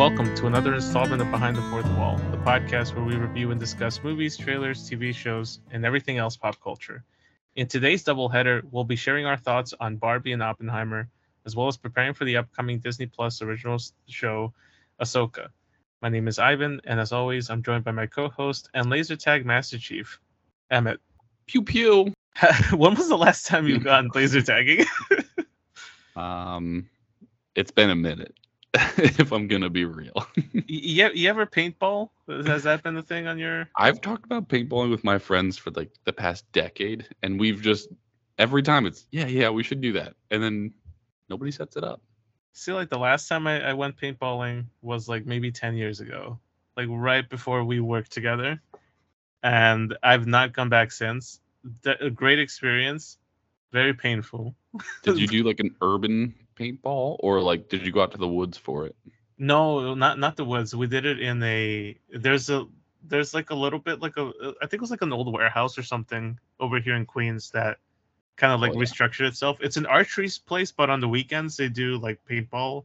welcome to another installment of Behind the Fourth Wall, the podcast where we review and discuss movies, trailers, TV shows, and everything else pop culture. In today's doubleheader, we'll be sharing our thoughts on Barbie and Oppenheimer, as well as preparing for the upcoming Disney Plus original show, Ahsoka. My name is Ivan, and as always, I'm joined by my co-host and laser tag master chief, Emmett. Pew pew. when was the last time you got laser tagging? um, it's been a minute. if I'm gonna be real. you, you ever paintball? Has that been the thing on your? I've talked about paintballing with my friends for like the past decade, and we've just every time it's yeah yeah we should do that, and then nobody sets it up. See, like the last time I, I went paintballing was like maybe 10 years ago, like right before we worked together. And I've not come back since. a great experience, very painful. did you do like an urban paintball or like did you go out to the woods for it? No, not not the woods. We did it in a there's a there's like a little bit like a I think it was like an old warehouse or something over here in Queens that kind of like oh, yeah. restructured itself. It's an archery place, but on the weekends they do like paintball.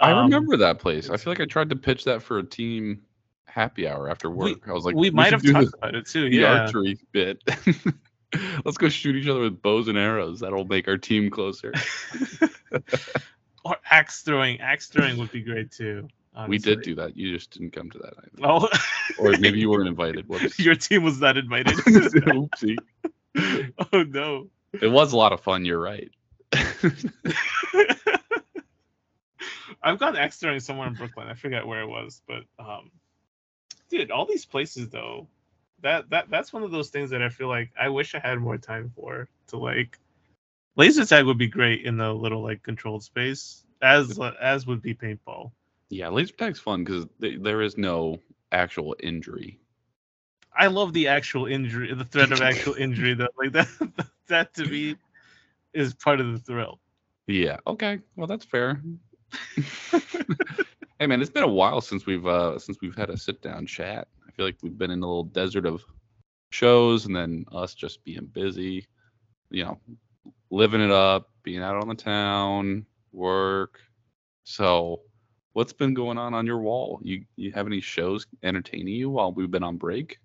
I um, remember that place. I feel like I tried to pitch that for a team happy hour after work. We, I was like, we, we might have talked about it too. The yeah, archery bit. Let's go shoot each other with bows and arrows. That'll make our team closer. or axe throwing. Axe throwing would be great too. Honestly. We did do that. You just didn't come to that. Either. Oh, or maybe you weren't invited. Whoops. Your team was not invited. Oopsie. oh no. It was a lot of fun. You're right. I've gone extraing somewhere in Brooklyn. I forget where it was, but um, dude, all these places though, that that that's one of those things that I feel like I wish I had more time for to like. Laser tag would be great in the little like controlled space, as as would be paintball. Yeah, laser tag's fun because there is no actual injury. I love the actual injury, the threat of actual injury. That like that, that to me is part of the thrill. Yeah. Okay. Well, that's fair. hey man, it's been a while since we've uh since we've had a sit down chat. Feel like we've been in a little desert of shows, and then us just being busy. You know, living it up, being out on the town, work. So, what's been going on on your wall? You you have any shows entertaining you while we've been on break?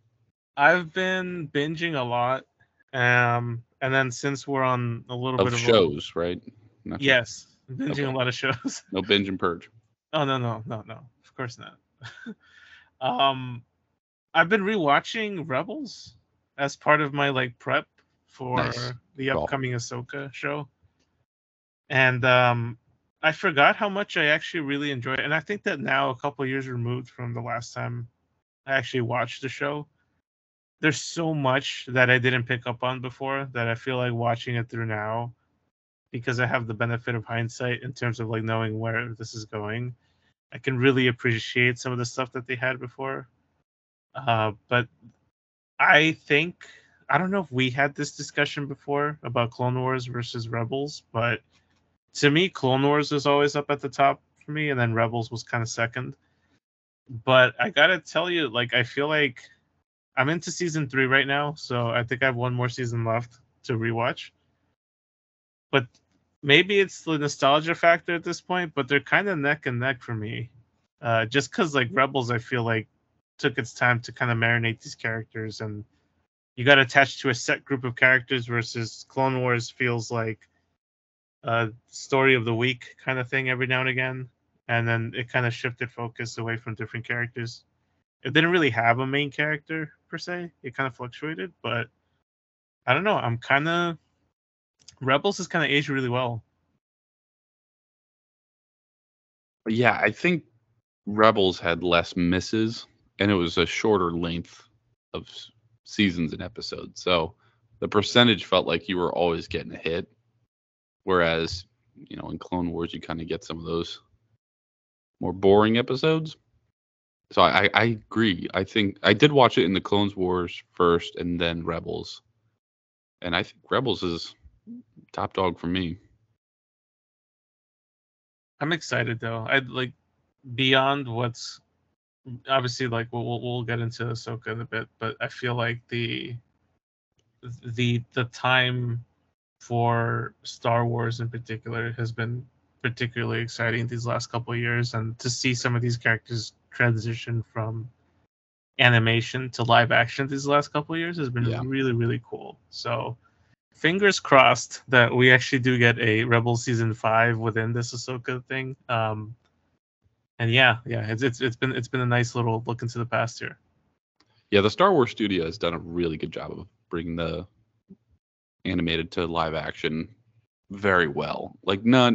I've been binging a lot. Um, and then since we're on a little of bit of shows, a, right? Not yes, binging okay. a lot of shows. No binge and purge. Oh no no no no! Of course not. um, I've been rewatching Rebels as part of my like prep for nice. the upcoming cool. Ahsoka show, and um, I forgot how much I actually really enjoy it. And I think that now, a couple years removed from the last time I actually watched the show, there's so much that I didn't pick up on before that I feel like watching it through now because I have the benefit of hindsight in terms of like knowing where this is going. I can really appreciate some of the stuff that they had before. Uh, but I think I don't know if we had this discussion before about Clone Wars versus Rebels, but to me, Clone Wars is always up at the top for me, and then Rebels was kind of second. But I gotta tell you, like I feel like I'm into season three right now, so I think I have one more season left to rewatch. But maybe it's the nostalgia factor at this point, but they're kind of neck and neck for me. Uh, just because like Rebels, I feel like took its time to kind of marinate these characters, and you got attached to a set group of characters versus Clone Wars feels like a story of the week kind of thing every now and again, and then it kind of shifted focus away from different characters. It didn't really have a main character per se. It kind of fluctuated, but I don't know. I'm kind of Rebels has kind of aged really well. Yeah, I think Rebels had less misses, and it was a shorter length of seasons and episodes. So the percentage felt like you were always getting a hit, whereas you know in Clone Wars you kind of get some of those more boring episodes so I, I agree. I think I did watch it in the Clones Wars first and then Rebels. And I think Rebels is top dog for me. I'm excited though. I'd like beyond what's obviously like we'll we'll, get into Ahsoka in a bit, but I feel like the the the time for Star Wars in particular has been particularly exciting these last couple of years, and to see some of these characters transition from animation to live action these last couple of years has been yeah. really really cool. So fingers crossed that we actually do get a Rebel season five within this Ahsoka thing. Um, and yeah, yeah, it's it's it's been it's been a nice little look into the past here. Yeah, the Star Wars studio has done a really good job of bringing the animated to live action very well. Like not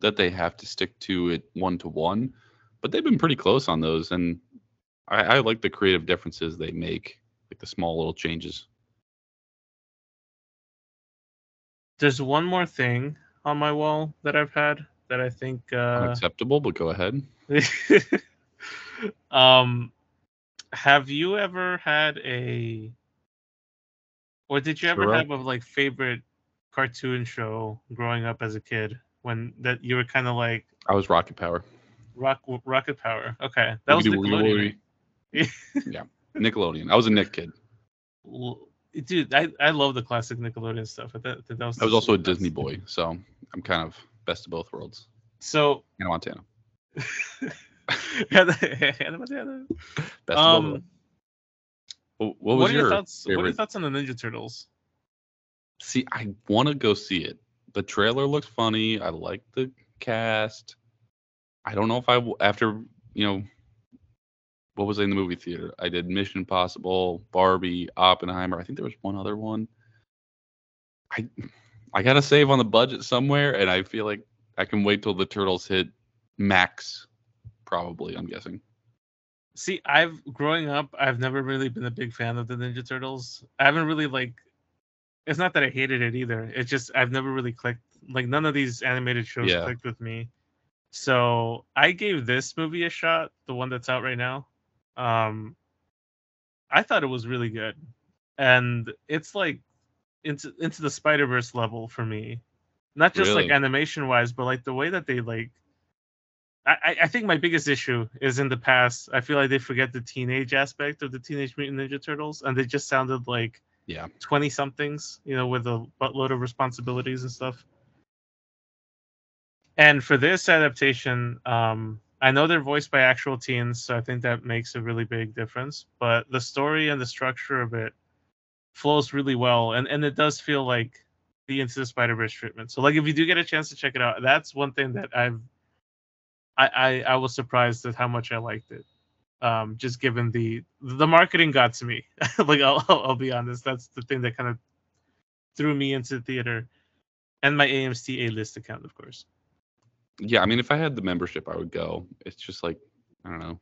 that they have to stick to it one to one, but they've been pretty close on those, and I, I like the creative differences they make, like the small little changes. There's one more thing on my wall that I've had that I think uh, unacceptable, but go ahead. um, have you ever had a, or did you ever sure. have a like favorite cartoon show growing up as a kid when that you were kind of like? I was Rocket Power. Rock Rocket Power. Okay, that was Nickelodeon. yeah, Nickelodeon. I was a Nick kid. Dude, I, I love the classic Nickelodeon stuff. That, that was I was also a Disney boy, so I'm kind of best of both worlds. So Hannah Montana. Hannah Montana. Best um, what, what was what your, thoughts? Favorite? What are your thoughts on the Ninja Turtles? See, I want to go see it. The trailer looks funny. I like the cast. I don't know if I after you know what was I in the movie theater? I did Mission Impossible, Barbie, Oppenheimer. I think there was one other one. I I gotta save on the budget somewhere, and I feel like I can wait till the turtles hit max. Probably, I'm guessing. See, I've growing up, I've never really been a big fan of the Ninja Turtles. I haven't really like. It's not that I hated it either. It's just I've never really clicked. Like none of these animated shows yeah. clicked with me. So I gave this movie a shot, the one that's out right now. Um, I thought it was really good, and it's like into into the Spider Verse level for me. Not just really? like animation wise, but like the way that they like. I, I think my biggest issue is in the past. I feel like they forget the teenage aspect of the Teenage Mutant Ninja Turtles, and they just sounded like yeah twenty somethings, you know, with a buttload of responsibilities and stuff. And for this adaptation, um, I know they're voiced by actual teens, so I think that makes a really big difference. But the story and the structure of it flows really well, and and it does feel like the Into the Spider Verse treatment. So like if you do get a chance to check it out, that's one thing that I've I I, I was surprised at how much I liked it. Um, just given the the marketing got to me. like I'll, I'll I'll be honest, that's the thing that kind of threw me into the theater, and my AMC A list account, of course yeah, I mean, if I had the membership, I would go. It's just like I don't know.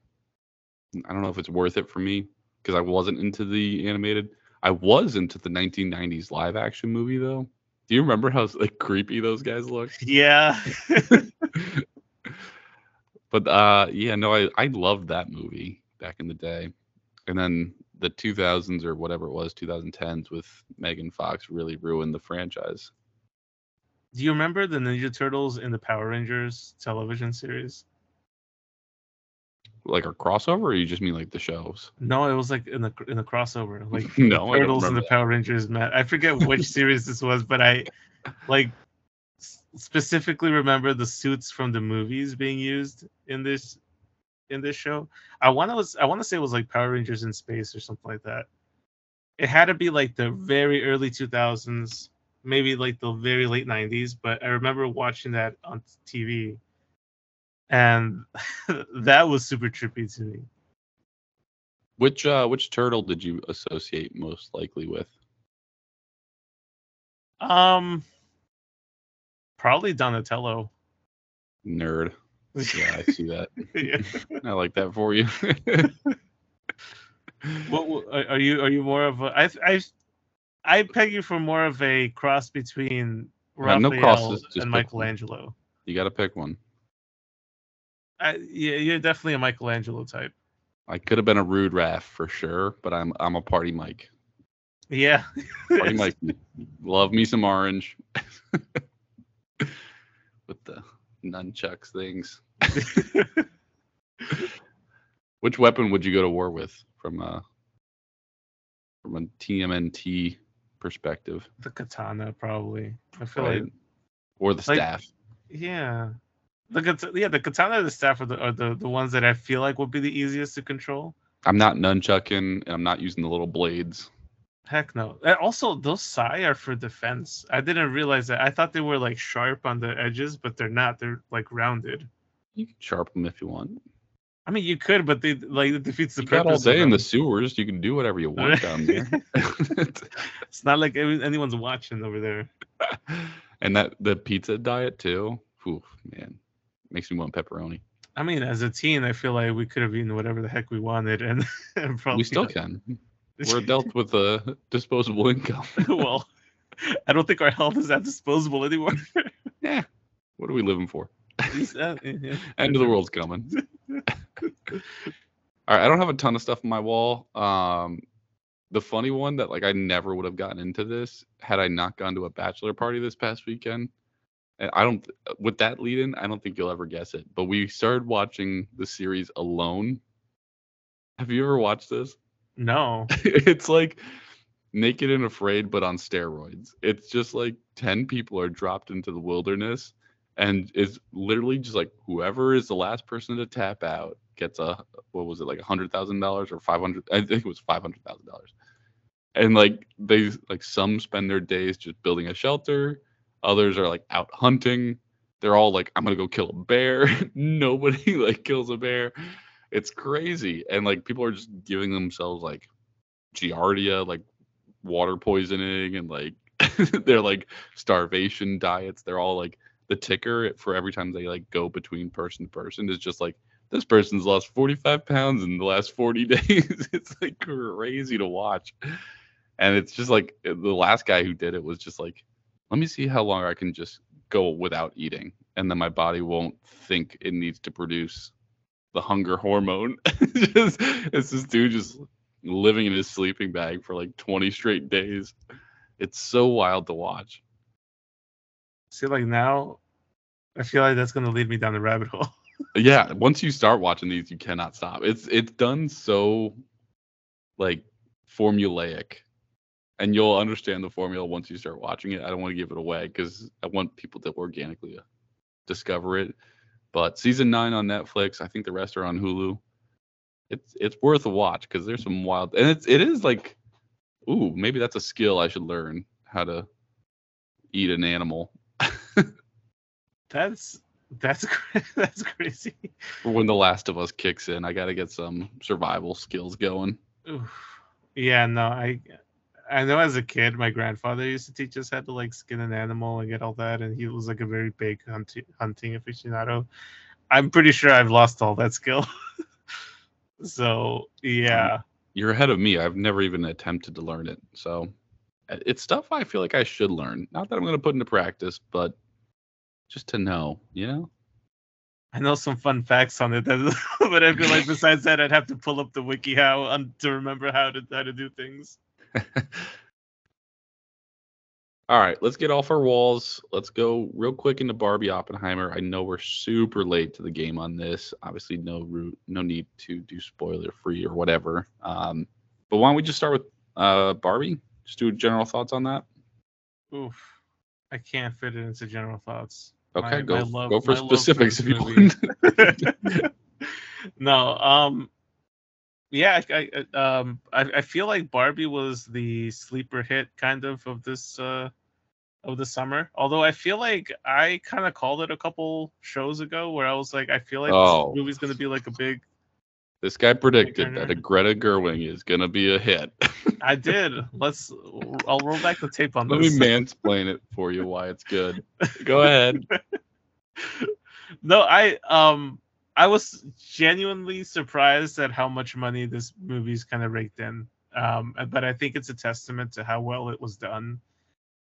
I don't know if it's worth it for me because I wasn't into the animated. I was into the 1990s live action movie though. Do you remember how like creepy those guys looked? Yeah. but uh yeah, no, I I loved that movie back in the day. And then the 2000s or whatever it was, 2010s with Megan Fox really ruined the franchise. Do you remember the Ninja Turtles in the Power Rangers television series? Like a crossover, or you just mean like the shows? No, it was like in the in the crossover, like no, Turtles and the that. Power Rangers met. I forget which series this was, but I like specifically remember the suits from the movies being used in this in this show. I want to was I want to say it was like Power Rangers in space or something like that. It had to be like the very early 2000s maybe like the very late 90s, but I remember watching that on TV and that was super trippy to me. Which uh which turtle did you associate most likely with? Um probably Donatello. Nerd. Yeah, I see that. yeah. I like that for you. what are you are you more of a I I I peg you for more of a cross between Raphael no and Michelangelo. You got to pick one. I, yeah, you're definitely a Michelangelo type. I could have been a rude Raph for sure, but I'm I'm a party Mike. Yeah. party Mike. Love me some orange. With the nunchucks things. Which weapon would you go to war with from a from a TMNT perspective. The katana, probably. I feel right. like, or the staff. yeah, The yeah, the katana and the staff are the are the, the ones that I feel like would be the easiest to control. I'm not nunchucking and I'm not using the little blades. Heck no. And also, those sai are for defense. I didn't realize that. I thought they were like sharp on the edges, but they're not. They're like rounded. You can sharpen them if you want. I mean, you could, but they like it defeats the you purpose. Got all day in the sewers. You can do whatever you want down there. it's not like anyone's watching over there. And that the pizza diet too. Oof, man, makes me want pepperoni. I mean, as a teen, I feel like we could have eaten whatever the heck we wanted, and, and probably we still can. We're dealt with a disposable income. well, I don't think our health is that disposable anymore. yeah. What are we living for? End of the world's coming. All right, I don't have a ton of stuff on my wall. Um, the funny one that like I never would have gotten into this had I not gone to a bachelor party this past weekend. And I don't uh, with that lead in, I don't think you'll ever guess it. But we started watching the series Alone. Have you ever watched this? No. it's like Naked and Afraid, but on steroids. It's just like 10 people are dropped into the wilderness, and it's literally just like whoever is the last person to tap out gets a, what was it, like a $100,000 or 500 I think it was $500,000. And like they, like some spend their days just building a shelter, others are like out hunting. They're all like, I'm gonna go kill a bear. Nobody like kills a bear. It's crazy. And like people are just giving themselves like giardia like water poisoning and like they're like starvation diets. They're all like the ticker for every time they like go between person to person is just like this person's lost 45 pounds in the last 40 days. It's like crazy to watch. And it's just like the last guy who did it was just like let me see how long i can just go without eating and then my body won't think it needs to produce the hunger hormone. just, it's this dude just living in his sleeping bag for like 20 straight days. It's so wild to watch. See, like now, I feel like that's gonna lead me down the rabbit hole. yeah, once you start watching these, you cannot stop. It's it's done so like formulaic, and you'll understand the formula once you start watching it. I don't want to give it away because I want people to organically uh, discover it. But season nine on Netflix. I think the rest are on Hulu. It's it's worth a watch because there's some wild and it's it is like, ooh, maybe that's a skill I should learn how to eat an animal. that's that's that's crazy. When The Last of Us kicks in, I got to get some survival skills going. Oof. Yeah, no, I I know as a kid, my grandfather used to teach us how to like skin an animal and get all that, and he was like a very big hunting hunting aficionado. I'm pretty sure I've lost all that skill. so yeah, um, you're ahead of me. I've never even attempted to learn it, so uh, it's stuff I feel like I should learn. Not that I'm going to put into practice, but just to know, you know. I know some fun facts on it, but I feel like besides that, I'd have to pull up the wiki how to remember how to how to do things. All right, let's get off our walls. Let's go real quick into Barbie Oppenheimer. I know we're super late to the game on this. Obviously, no root, no need to do spoiler free or whatever. Um, but why don't we just start with uh, Barbie? Just do general thoughts on that. Oof, I can't fit it into general thoughts. Okay, my, go my love, go for specifics for if you want. no, um, yeah, I, I um I, I feel like Barbie was the sleeper hit kind of of this uh of the summer. Although I feel like I kind of called it a couple shows ago where I was like, I feel like oh. this movie's gonna be like a big. This guy predicted that a Greta Gerwig is gonna be a hit. I did. Let's. I'll roll back the tape on Let this. Let me mansplain it for you why it's good. Go ahead. no, I um I was genuinely surprised at how much money this movie's kind of raked in. Um, but I think it's a testament to how well it was done,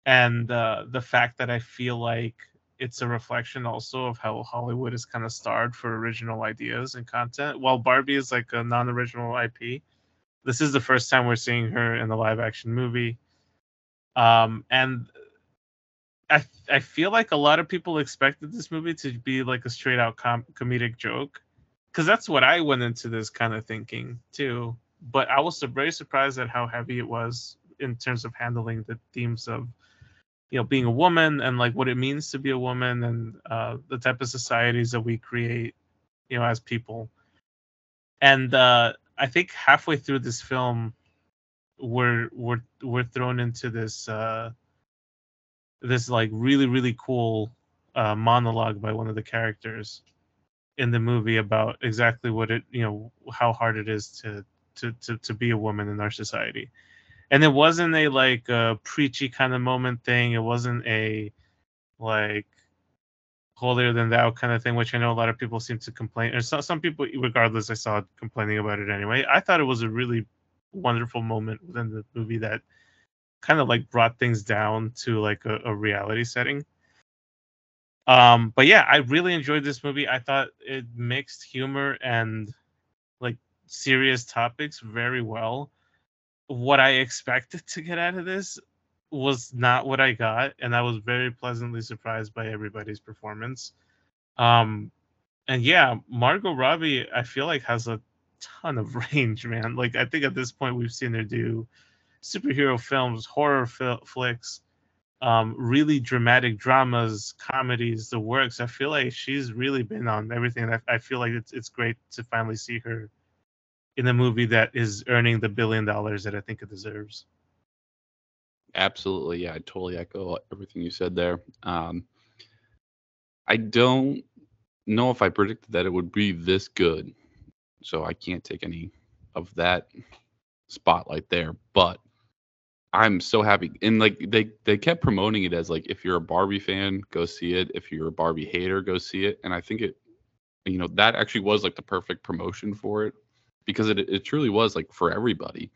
and uh, the fact that I feel like it's a reflection also of how Hollywood is kind of starved for original ideas and content. While Barbie is like a non-original IP, this is the first time we're seeing her in a live-action movie. Um, and I I feel like a lot of people expected this movie to be like a straight out com- comedic joke, because that's what I went into this kind of thinking too. But I was very surprised at how heavy it was in terms of handling the themes of you know being a woman and like what it means to be a woman and uh, the type of societies that we create you know as people and uh, i think halfway through this film we're we're we're thrown into this uh, this like really really cool uh, monologue by one of the characters in the movie about exactly what it you know how hard it is to to to, to be a woman in our society and it wasn't a like a preachy kind of moment thing. It wasn't a like holier than thou kind of thing, which I know a lot of people seem to complain. Or some some people, regardless, I saw complaining about it anyway. I thought it was a really wonderful moment within the movie that kind of like brought things down to like a, a reality setting. Um, but yeah, I really enjoyed this movie. I thought it mixed humor and like serious topics very well what I expected to get out of this was not what I got, and I was very pleasantly surprised by everybody's performance. Um, and yeah, Margot Robbie, I feel like has a ton of range, man. Like I think at this point we've seen her do superhero films, horror fil- flicks, um, really dramatic dramas, comedies, the works. I feel like she's really been on everything. I, I feel like it's it's great to finally see her in a movie that is earning the billion dollars that I think it deserves. Absolutely, yeah, I totally echo everything you said there. Um, I don't know if I predicted that it would be this good, so I can't take any of that spotlight there. But I'm so happy, and like they they kept promoting it as like if you're a Barbie fan, go see it. If you're a Barbie hater, go see it. And I think it, you know, that actually was like the perfect promotion for it because it it truly was like for everybody,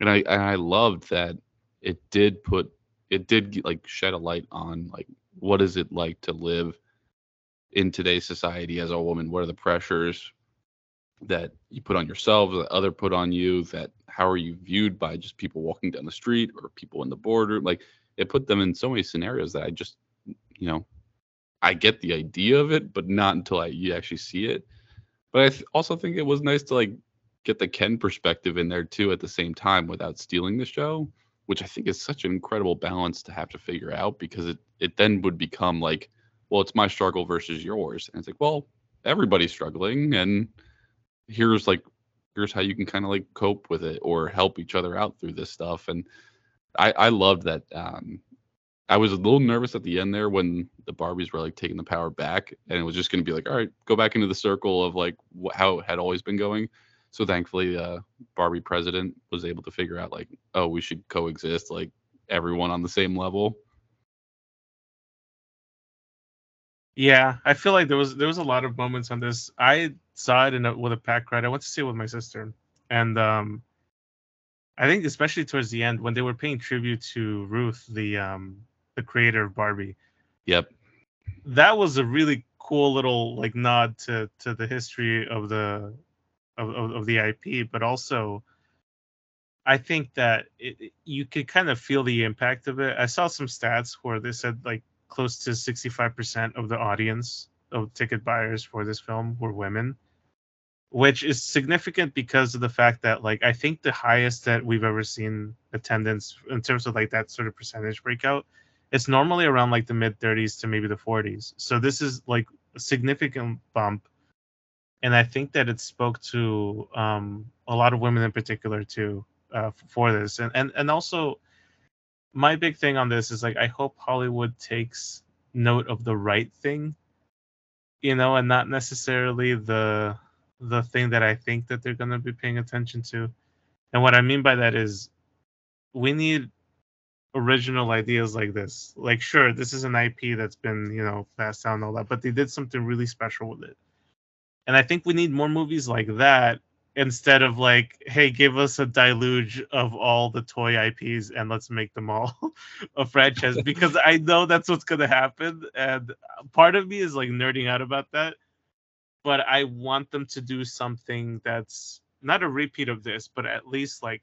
and I and I loved that it did put it did like shed a light on like what is it like to live in today's society as a woman what are the pressures that you put on yourself that other put on you that how are you viewed by just people walking down the street or people in the border? Like it put them in so many scenarios that i just you know i get the idea of it but not until i you actually see it. But i th- also think it was nice to like get the Ken perspective in there too at the same time without stealing the show, which I think is such an incredible balance to have to figure out because it it then would become like, well, it's my struggle versus yours, and it's like, well, everybody's struggling, and here's like here's how you can kind of like cope with it or help each other out through this stuff, and I I loved that. Um, I was a little nervous at the end there when the Barbies were like taking the power back, and it was just going to be like, all right, go back into the circle of like wh- how it had always been going so thankfully uh barbie president was able to figure out like oh we should coexist like everyone on the same level yeah i feel like there was there was a lot of moments on this. I saw it in a, with a pack crowd. I went to see it with my sister. And um i think especially towards the end when they were paying tribute to ruth the um the creator of barbie. Yep. That was a really cool little like nod to to the history of the of, of, of the IP, but also I think that it, you could kind of feel the impact of it. I saw some stats where they said like close to 65% of the audience of ticket buyers for this film were women, which is significant because of the fact that like I think the highest that we've ever seen attendance in terms of like that sort of percentage breakout, it's normally around like the mid 30s to maybe the 40s. So this is like a significant bump and I think that it spoke to um, a lot of women in particular too uh, for this, and and and also my big thing on this is like I hope Hollywood takes note of the right thing, you know, and not necessarily the the thing that I think that they're to be paying attention to. And what I mean by that is we need original ideas like this. Like sure, this is an IP that's been, you know, passed down and all that, but they did something really special with it and I think we need more movies like that instead of like, hey, give us a deluge of all the toy IPs and let's make them all a franchise because I know that's what's gonna happen. And part of me is like nerding out about that. But I want them to do something that's not a repeat of this, but at least like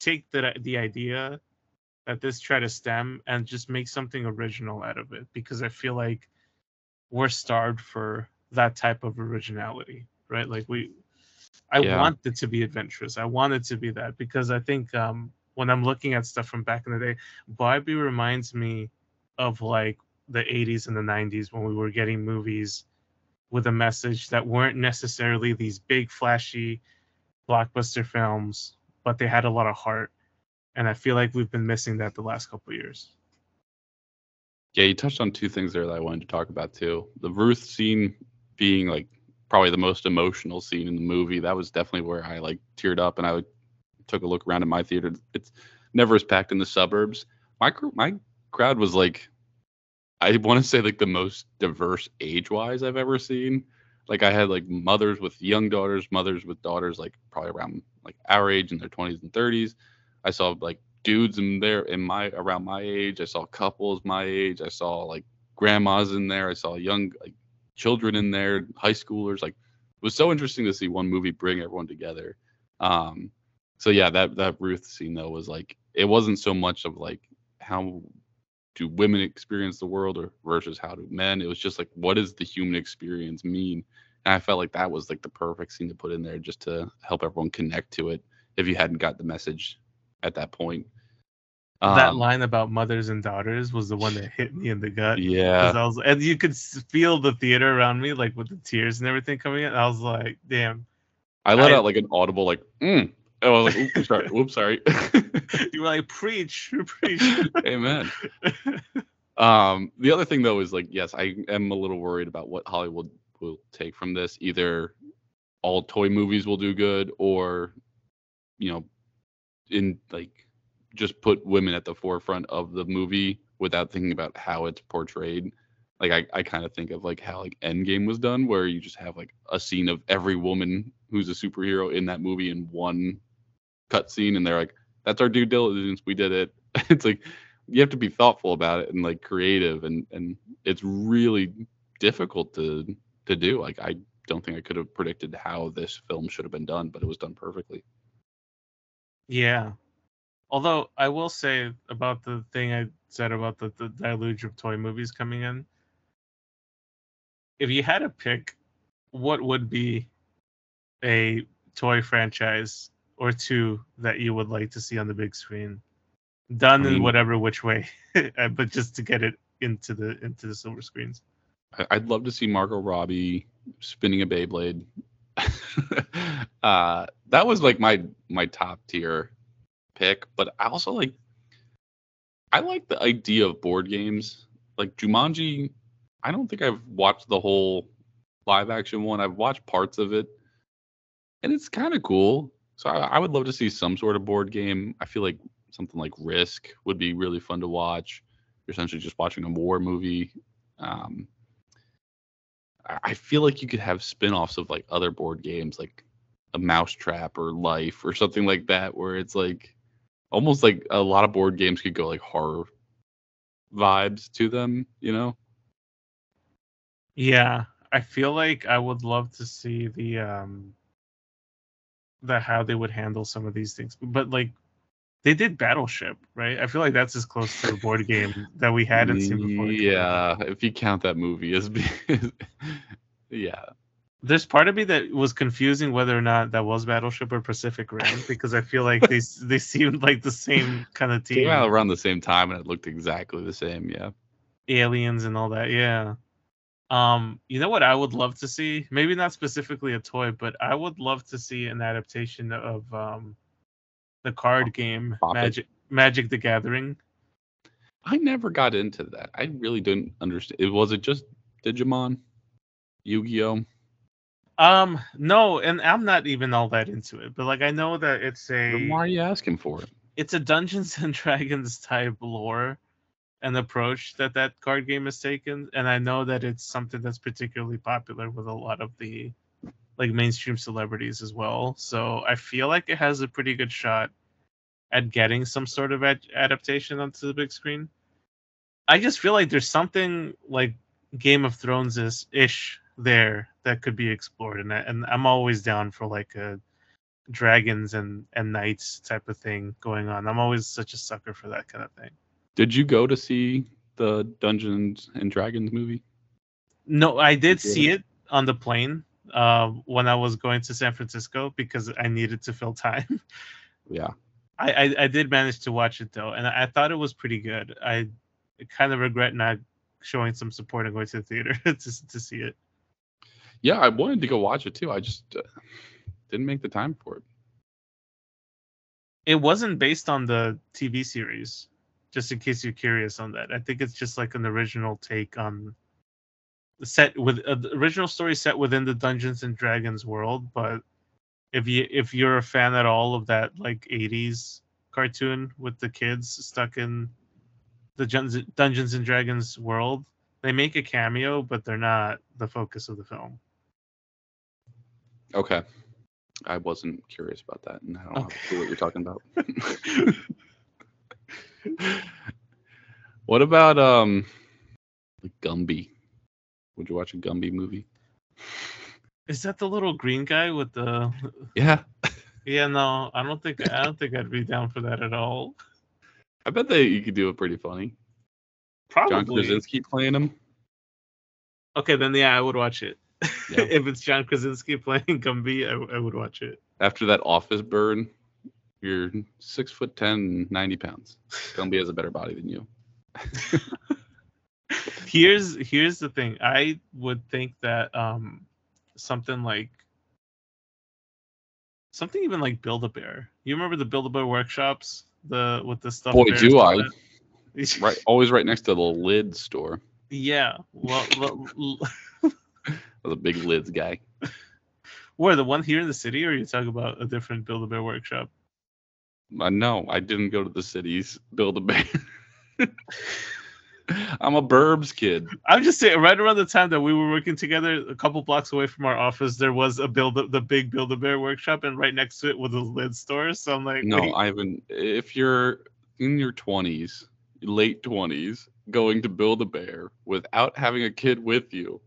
take the the idea that this try to stem and just make something original out of it because I feel like we're starved for that type of originality, right? Like we, I yeah. want it to be adventurous. I want it to be that because I think um, when I'm looking at stuff from back in the day, Barbie reminds me of like the 80s and the 90s when we were getting movies with a message that weren't necessarily these big flashy blockbuster films but they had a lot of heart and i feel like we've been missing that the last couple years yeah you touched on two things there that i wanted to talk about too the ruth scene being like probably the most emotional scene in the movie that was definitely where i like teared up and i took a look around in my theater it's never as packed in the suburbs my my crowd was like I want to say like the most diverse age wise I've ever seen. Like I had like mothers with young daughters, mothers with daughters like probably around like our age in their 20s and 30s. I saw like dudes in there in my around my age. I saw couples my age. I saw like grandmas in there. I saw young like children in there, high schoolers. Like it was so interesting to see one movie bring everyone together. Um so yeah, that that Ruth scene though was like it wasn't so much of like how do women experience the world or versus how do men it was just like what does the human experience mean and i felt like that was like the perfect scene to put in there just to help everyone connect to it if you hadn't got the message at that point that um, line about mothers and daughters was the one that hit me in the gut. Yeah, I was, and you could feel the theater around me, like with the tears and everything coming in. I was like, "Damn!" I let I, out like an audible, like, mm. was like, oops, sorry, oops, sorry." you were like, preach, preach. Amen. Um, the other thing though is like, yes, I am a little worried about what Hollywood will take from this. Either all toy movies will do good, or you know, in like just put women at the forefront of the movie without thinking about how it's portrayed. Like I, I kind of think of like how like Endgame was done, where you just have like a scene of every woman who's a superhero in that movie in one cut scene, and they're like, that's our due diligence. We did it. it's like you have to be thoughtful about it and like creative and and it's really difficult to to do. Like I don't think I could have predicted how this film should have been done, but it was done perfectly. Yeah. Although I will say about the thing I said about the, the deluge of toy movies coming in, if you had to pick what would be a toy franchise or two that you would like to see on the big screen, done I mean, in whatever which way, uh, but just to get it into the into the silver screens. I'd love to see Margot Robbie spinning a Beyblade. uh, that was like my my top tier pick, but I also like I like the idea of board games. Like Jumanji, I don't think I've watched the whole live action one. I've watched parts of it, and it's kind of cool. So I, I, would love to see some sort of board game. I feel like something like Risk would be really fun to watch. You're essentially just watching a war movie. Um, I, I feel like you could have spin-offs of like other board games, like a Mousetrap or Life or something like that, where it's like almost like a lot of board games could go like horror vibes to them, you know? Yeah, I feel like I would love to see the um the how they would handle some of these things. But like they did Battleship, right? I feel like that's as close to a board game that we hadn't seen before. Yeah, if you count that movie as being yeah. There's part of me that was confusing whether or not that was Battleship or Pacific Rim because I feel like they they seemed like the same kind of team. Yeah, around the same time and it looked exactly the same. Yeah. Aliens and all that. Yeah. Um, you know what I would love to see? Maybe not specifically a toy, but I would love to see an adaptation of um the card game Magic Magic the Gathering. I never got into that. I really didn't understand. It was it just Digimon, Yu-Gi-Oh. Um, no, and I'm not even all that into it, but like I know that it's a. Then why are you asking for it? It's a Dungeons and Dragons type lore and approach that that card game has taken and i know that it's something that's particularly popular with a lot of the like mainstream celebrities as well so i feel like it has a pretty good shot at getting some sort of ad- adaptation onto the big screen i just feel like there's something like game of thrones is ish there that could be explored and, I, and i'm always down for like a dragons and and knights type of thing going on i'm always such a sucker for that kind of thing did you go to see the Dungeons and Dragons movie? No, I did see it on the plane uh, when I was going to San Francisco because I needed to fill time. Yeah. I, I, I did manage to watch it though, and I thought it was pretty good. I kind of regret not showing some support and going to the theater to to see it. Yeah, I wanted to go watch it too. I just uh, didn't make the time for it. It wasn't based on the TV series, just in case you're curious on that. I think it's just like an original take on the set with uh, the original story set within the Dungeons and Dragons world. But if you if you're a fan at all of that like 80s cartoon with the kids stuck in the Dungeons and Dragons world, they make a cameo, but they're not the focus of the film. Okay. I wasn't curious about that, and I don't okay. know what you're talking about. what about um, like Gumby? Would you watch a Gumby movie? Is that the little green guy with the? Yeah. Yeah, no, I don't think I don't think I'd be down for that at all. I bet that you could do it pretty funny. Probably. John Krasinski playing him. Okay, then yeah, I would watch it. Yeah. if it's John Krasinski playing Gumby, I, I would watch it. After that office burn, you're six foot ten, 90 pounds. Gumby has a better body than you. here's here's the thing. I would think that um something like something even like Build a Bear. You remember the Build a Bear workshops? The with the stuff. Boy, do I! right, always right next to the lid store. Yeah. Well, well was a big lids guy. Where the one here in the city, or you talk about a different Build a Bear workshop? Uh, no, I didn't go to the cities Build a Bear. I'm a Burbs kid. I'm just saying, right around the time that we were working together, a couple blocks away from our office, there was a build the big Build a Bear workshop, and right next to it was a lid store. So I'm like, no, Ivan, if you're in your 20s, late 20s, going to Build a Bear without having a kid with you,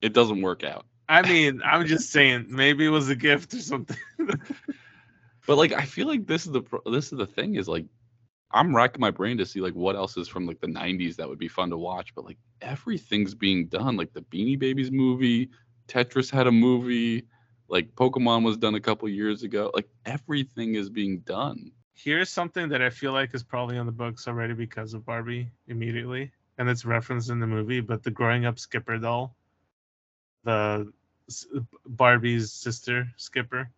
it doesn't work out. I mean, I'm just saying, maybe it was a gift or something. but like, I feel like this is the this is the thing is like, I'm racking my brain to see like what else is from like the '90s that would be fun to watch. But like everything's being done. Like the Beanie Babies movie, Tetris had a movie, like Pokemon was done a couple years ago. Like everything is being done. Here's something that I feel like is probably on the books already because of Barbie immediately, and it's referenced in the movie. But the growing up Skipper doll the Barbie's sister, Skipper.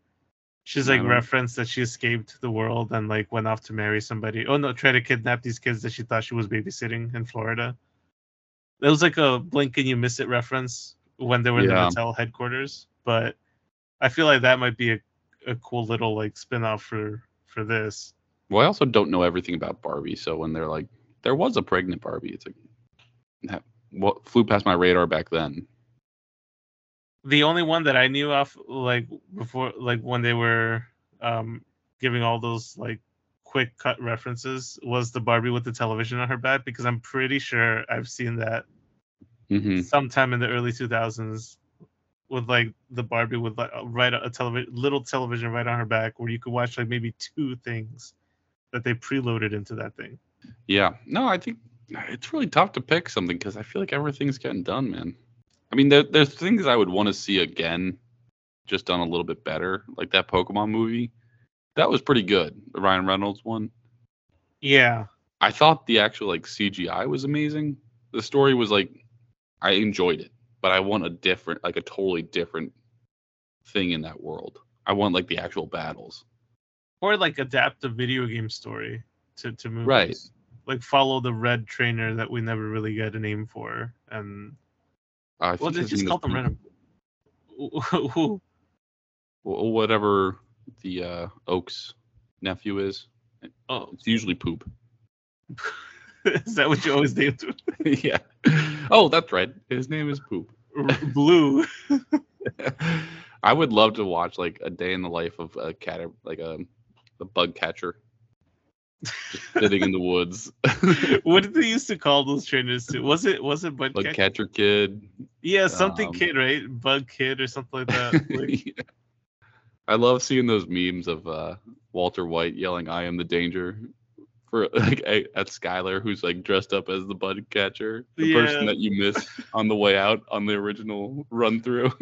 She's like no. referenced that she escaped the world and like went off to marry somebody. Oh no, try to kidnap these kids that she thought she was babysitting in Florida. It was like a blink and you miss it reference when they were in yeah. the Mattel headquarters. But I feel like that might be a, a cool little like spin off for for this. Well, I also don't know everything about Barbie, so when they're like, there was a pregnant Barbie, it's like that what flew past my radar back then the only one that I knew of, like before, like when they were um, giving all those like quick cut references, was the Barbie with the television on her back because I'm pretty sure I've seen that mm-hmm. sometime in the early 2000s with like the Barbie with like right a television, little television right on her back, where you could watch like maybe two things that they preloaded into that thing. Yeah, no, I think it's really tough to pick something because I feel like everything's getting done, man. I mean, there, there's things I would want to see again, just done a little bit better, like that Pokemon movie. That was pretty good, the Ryan Reynolds one. Yeah. I thought the actual like CGI was amazing. The story was like, I enjoyed it, but I want a different, like a totally different thing in that world. I want like the actual battles. Or like adapt a video game story to to movies. Right. Like follow the red trainer that we never really get a name for, and I well, they just call them random. Who? Whatever the uh, Oak's nephew is. Oh, it's usually poop. is that what you always name him? yeah. Oh, that's right. His name is Poop. Blue. I would love to watch like a day in the life of a cat, like a, a bug catcher sitting in the woods. what did they used to call those trainers? Too? Was it was it bug, bug catcher? catcher kid? Yeah, something um, kid, right? Bug kid or something like that. Like... yeah. I love seeing those memes of uh, Walter White yelling, "I am the danger." For like at Skyler, who's like dressed up as the bug catcher, the yeah. person that you missed on the way out on the original run through.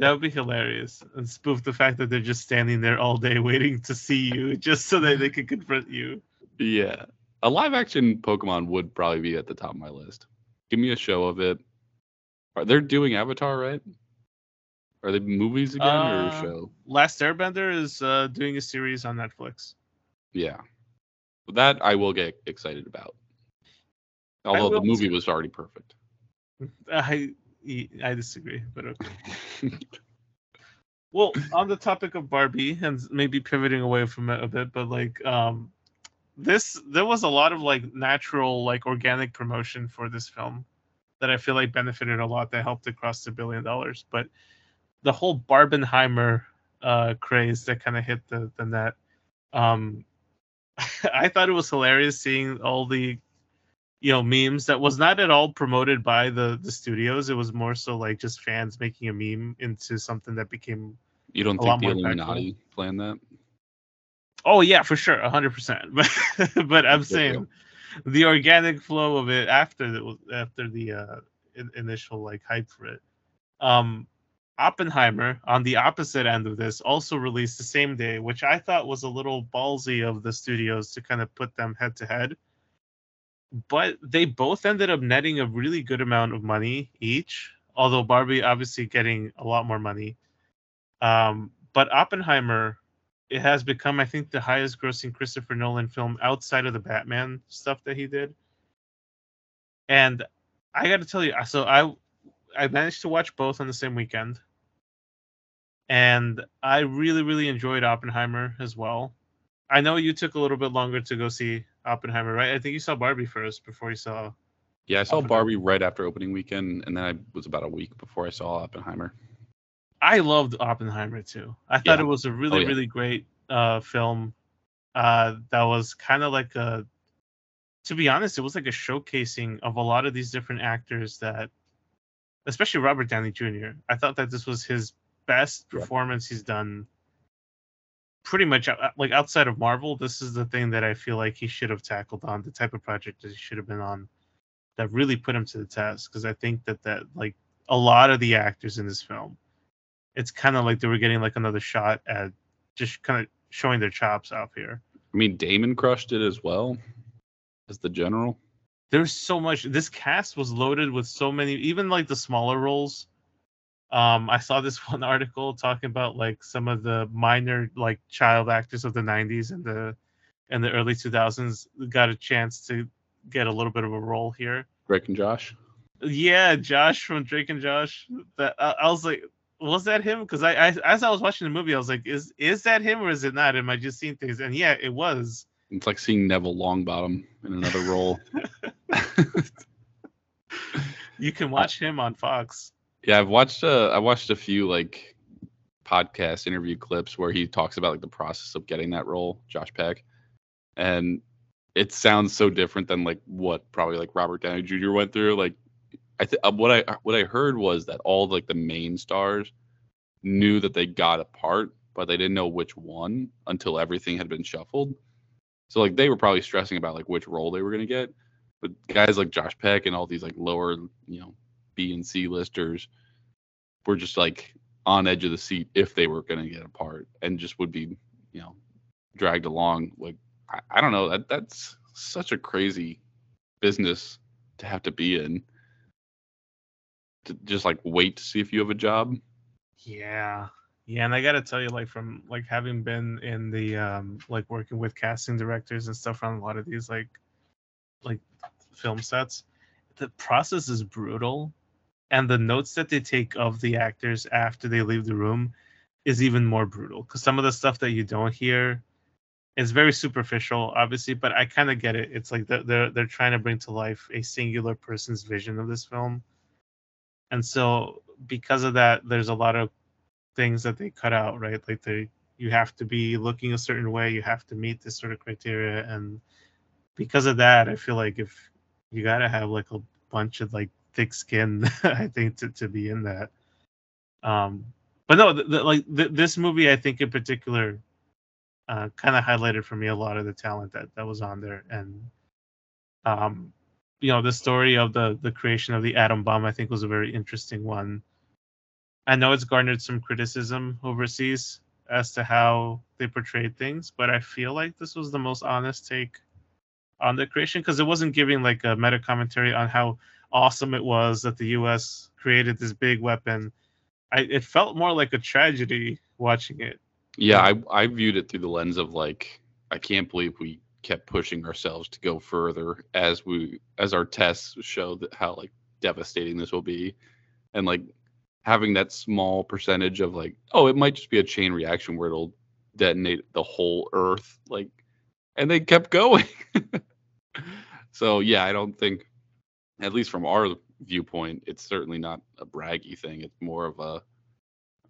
That would be hilarious. And spoof the fact that they're just standing there all day waiting to see you just so that they can confront you. Yeah. a live action Pokemon would probably be at the top of my list. Give me a show of it. Are they doing Avatar right? Are they movies again uh, or a show? Last Airbender is uh, doing a series on Netflix. Yeah, that I will get excited about. Although the movie was already perfect. I I disagree, but okay. well, on the topic of Barbie and maybe pivoting away from it a bit, but like um this there was a lot of like natural like organic promotion for this film that I feel like benefited a lot that helped it cross the billion dollars. But the whole Barbenheimer uh, craze that kind of hit the the net. Um, I thought it was hilarious seeing all the you know memes that was not at all promoted by the the studios. It was more so like just fans making a meme into something that became. You don't think the Illuminati planned that? Oh yeah, for sure, hundred percent. But but I'm saying the organic flow of it after the after the uh, in, initial like hype for it. Um, Oppenheimer on the opposite end of this also released the same day, which I thought was a little ballsy of the studios to kind of put them head to head. But they both ended up netting a really good amount of money each, although Barbie obviously getting a lot more money. Um, but Oppenheimer it has become, I think, the highest grossing Christopher Nolan film outside of the Batman stuff that he did. And I got to tell you, so I I managed to watch both on the same weekend, and I really really enjoyed Oppenheimer as well. I know you took a little bit longer to go see Oppenheimer, right? I think you saw Barbie first before you saw. Yeah, I saw Barbie right after opening weekend, and then I was about a week before I saw Oppenheimer. I loved Oppenheimer too. I thought yeah. it was a really, oh, yeah. really great uh, film. Uh, that was kind of like a, to be honest, it was like a showcasing of a lot of these different actors that, especially Robert Downey Jr. I thought that this was his best performance yeah. he's done. Pretty much, uh, like outside of Marvel, this is the thing that I feel like he should have tackled on the type of project that he should have been on, that really put him to the test. Because I think that that like a lot of the actors in this film it's kind of like they were getting like another shot at just kind of showing their chops out here. I mean, Damon crushed it as well as the general. There's so much. This cast was loaded with so many, even like the smaller roles. Um, I saw this one article talking about like some of the minor like child actors of the 90s and the and the early 2000s got a chance to get a little bit of a role here. Drake and Josh. Yeah, Josh from Drake and Josh. That I, I was like, was that him? Because I, I, as I was watching the movie, I was like, is is that him or is it not? Am I just seeing things? And yeah, it was. It's like seeing Neville Longbottom in another role. you can watch him on Fox. Yeah, I've watched uh, I watched a few like podcast interview clips where he talks about like the process of getting that role, Josh Peck, and it sounds so different than like what probably like Robert Downey Jr. went through. Like I th- uh, what I what I heard was that all like the main stars knew that they got a part, but they didn't know which one until everything had been shuffled. So like they were probably stressing about like which role they were gonna get. But guys like Josh Peck and all these like lower, you know, And C listers were just like on edge of the seat if they were gonna get a part and just would be, you know, dragged along. Like I, I don't know, that that's such a crazy business to have to be in to just like wait to see if you have a job. Yeah. Yeah, and I gotta tell you, like from like having been in the um like working with casting directors and stuff on a lot of these like like film sets, the process is brutal. And the notes that they take of the actors after they leave the room is even more brutal. Because some of the stuff that you don't hear is very superficial, obviously, but I kind of get it. It's like they're, they're trying to bring to life a singular person's vision of this film and so because of that there's a lot of things that they cut out right like they you have to be looking a certain way you have to meet this sort of criteria and because of that i feel like if you got to have like a bunch of like thick skin i think to, to be in that. Um but no the, the, like the, this movie i think in particular uh, kind of highlighted for me a lot of the talent that that was on there. And um you know the story of the the creation of the atom bomb i think was a very interesting one. I know it's garnered some criticism overseas as to how they portrayed things but i feel like this was the most honest take on the creation because it wasn't giving like a meta commentary on how awesome it was that the U.S. created this big weapon. I it felt more like a tragedy watching it. Yeah, I I viewed it through the lens of like I can't believe we kept pushing ourselves to go further as we as our tests showed how like devastating this will be and like having that small percentage of like oh it might just be a chain reaction where it'll detonate the whole earth like and they kept going so yeah i don't think at least from our viewpoint it's certainly not a braggy thing it's more of a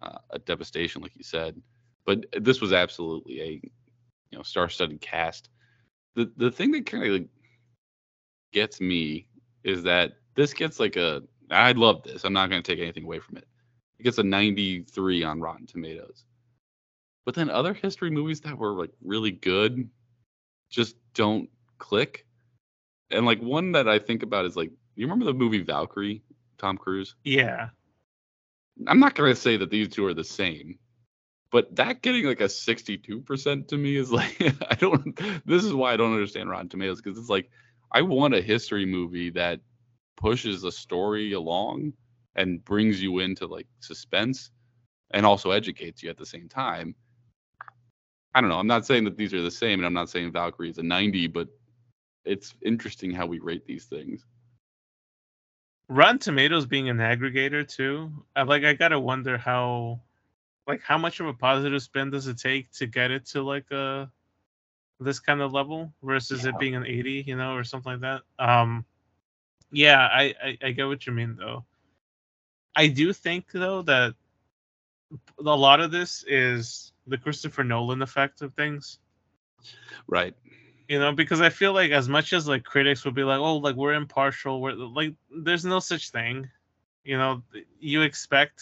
uh, a devastation like you said but this was absolutely a you know star-studded cast the the thing that kind of like gets me is that this gets like a I love this. I'm not going to take anything away from it. It gets a 93 on Rotten Tomatoes. But then other history movies that were like really good just don't click. And like one that I think about is like you remember the movie Valkyrie, Tom Cruise? Yeah. I'm not going to say that these two are the same, but that getting like a 62% to me is like I don't this is why I don't understand Rotten Tomatoes because it's like I want a history movie that pushes the story along and brings you into like suspense and also educates you at the same time. I don't know. I'm not saying that these are the same, and I'm not saying Valkyrie is a 90, but it's interesting how we rate these things. Rotten Tomatoes being an aggregator too, I like I gotta wonder how, like, how much of a positive spin does it take to get it to like a this kind of level versus yeah. it being an 80, you know, or something like that. Um, yeah, I, I, I get what you mean though. I do think though that a lot of this is the Christopher Nolan effect of things. Right. You know, because I feel like as much as like critics would be like, "Oh, like we're impartial," we're like, there's no such thing. You know, you expect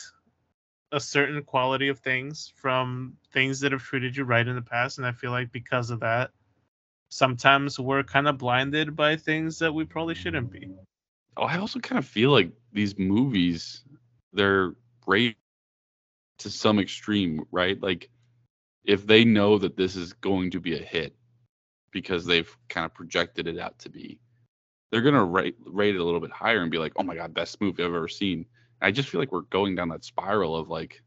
a certain quality of things from things that have treated you right in the past, and I feel like because of that, sometimes we're kind of blinded by things that we probably shouldn't be. Oh, I also kind of feel like these movies, they're great to some extreme, right? Like if they know that this is going to be a hit because they've kind of projected it out to be, they're gonna rate rate it a little bit higher and be like, oh my god, best movie I've ever seen. And I just feel like we're going down that spiral of like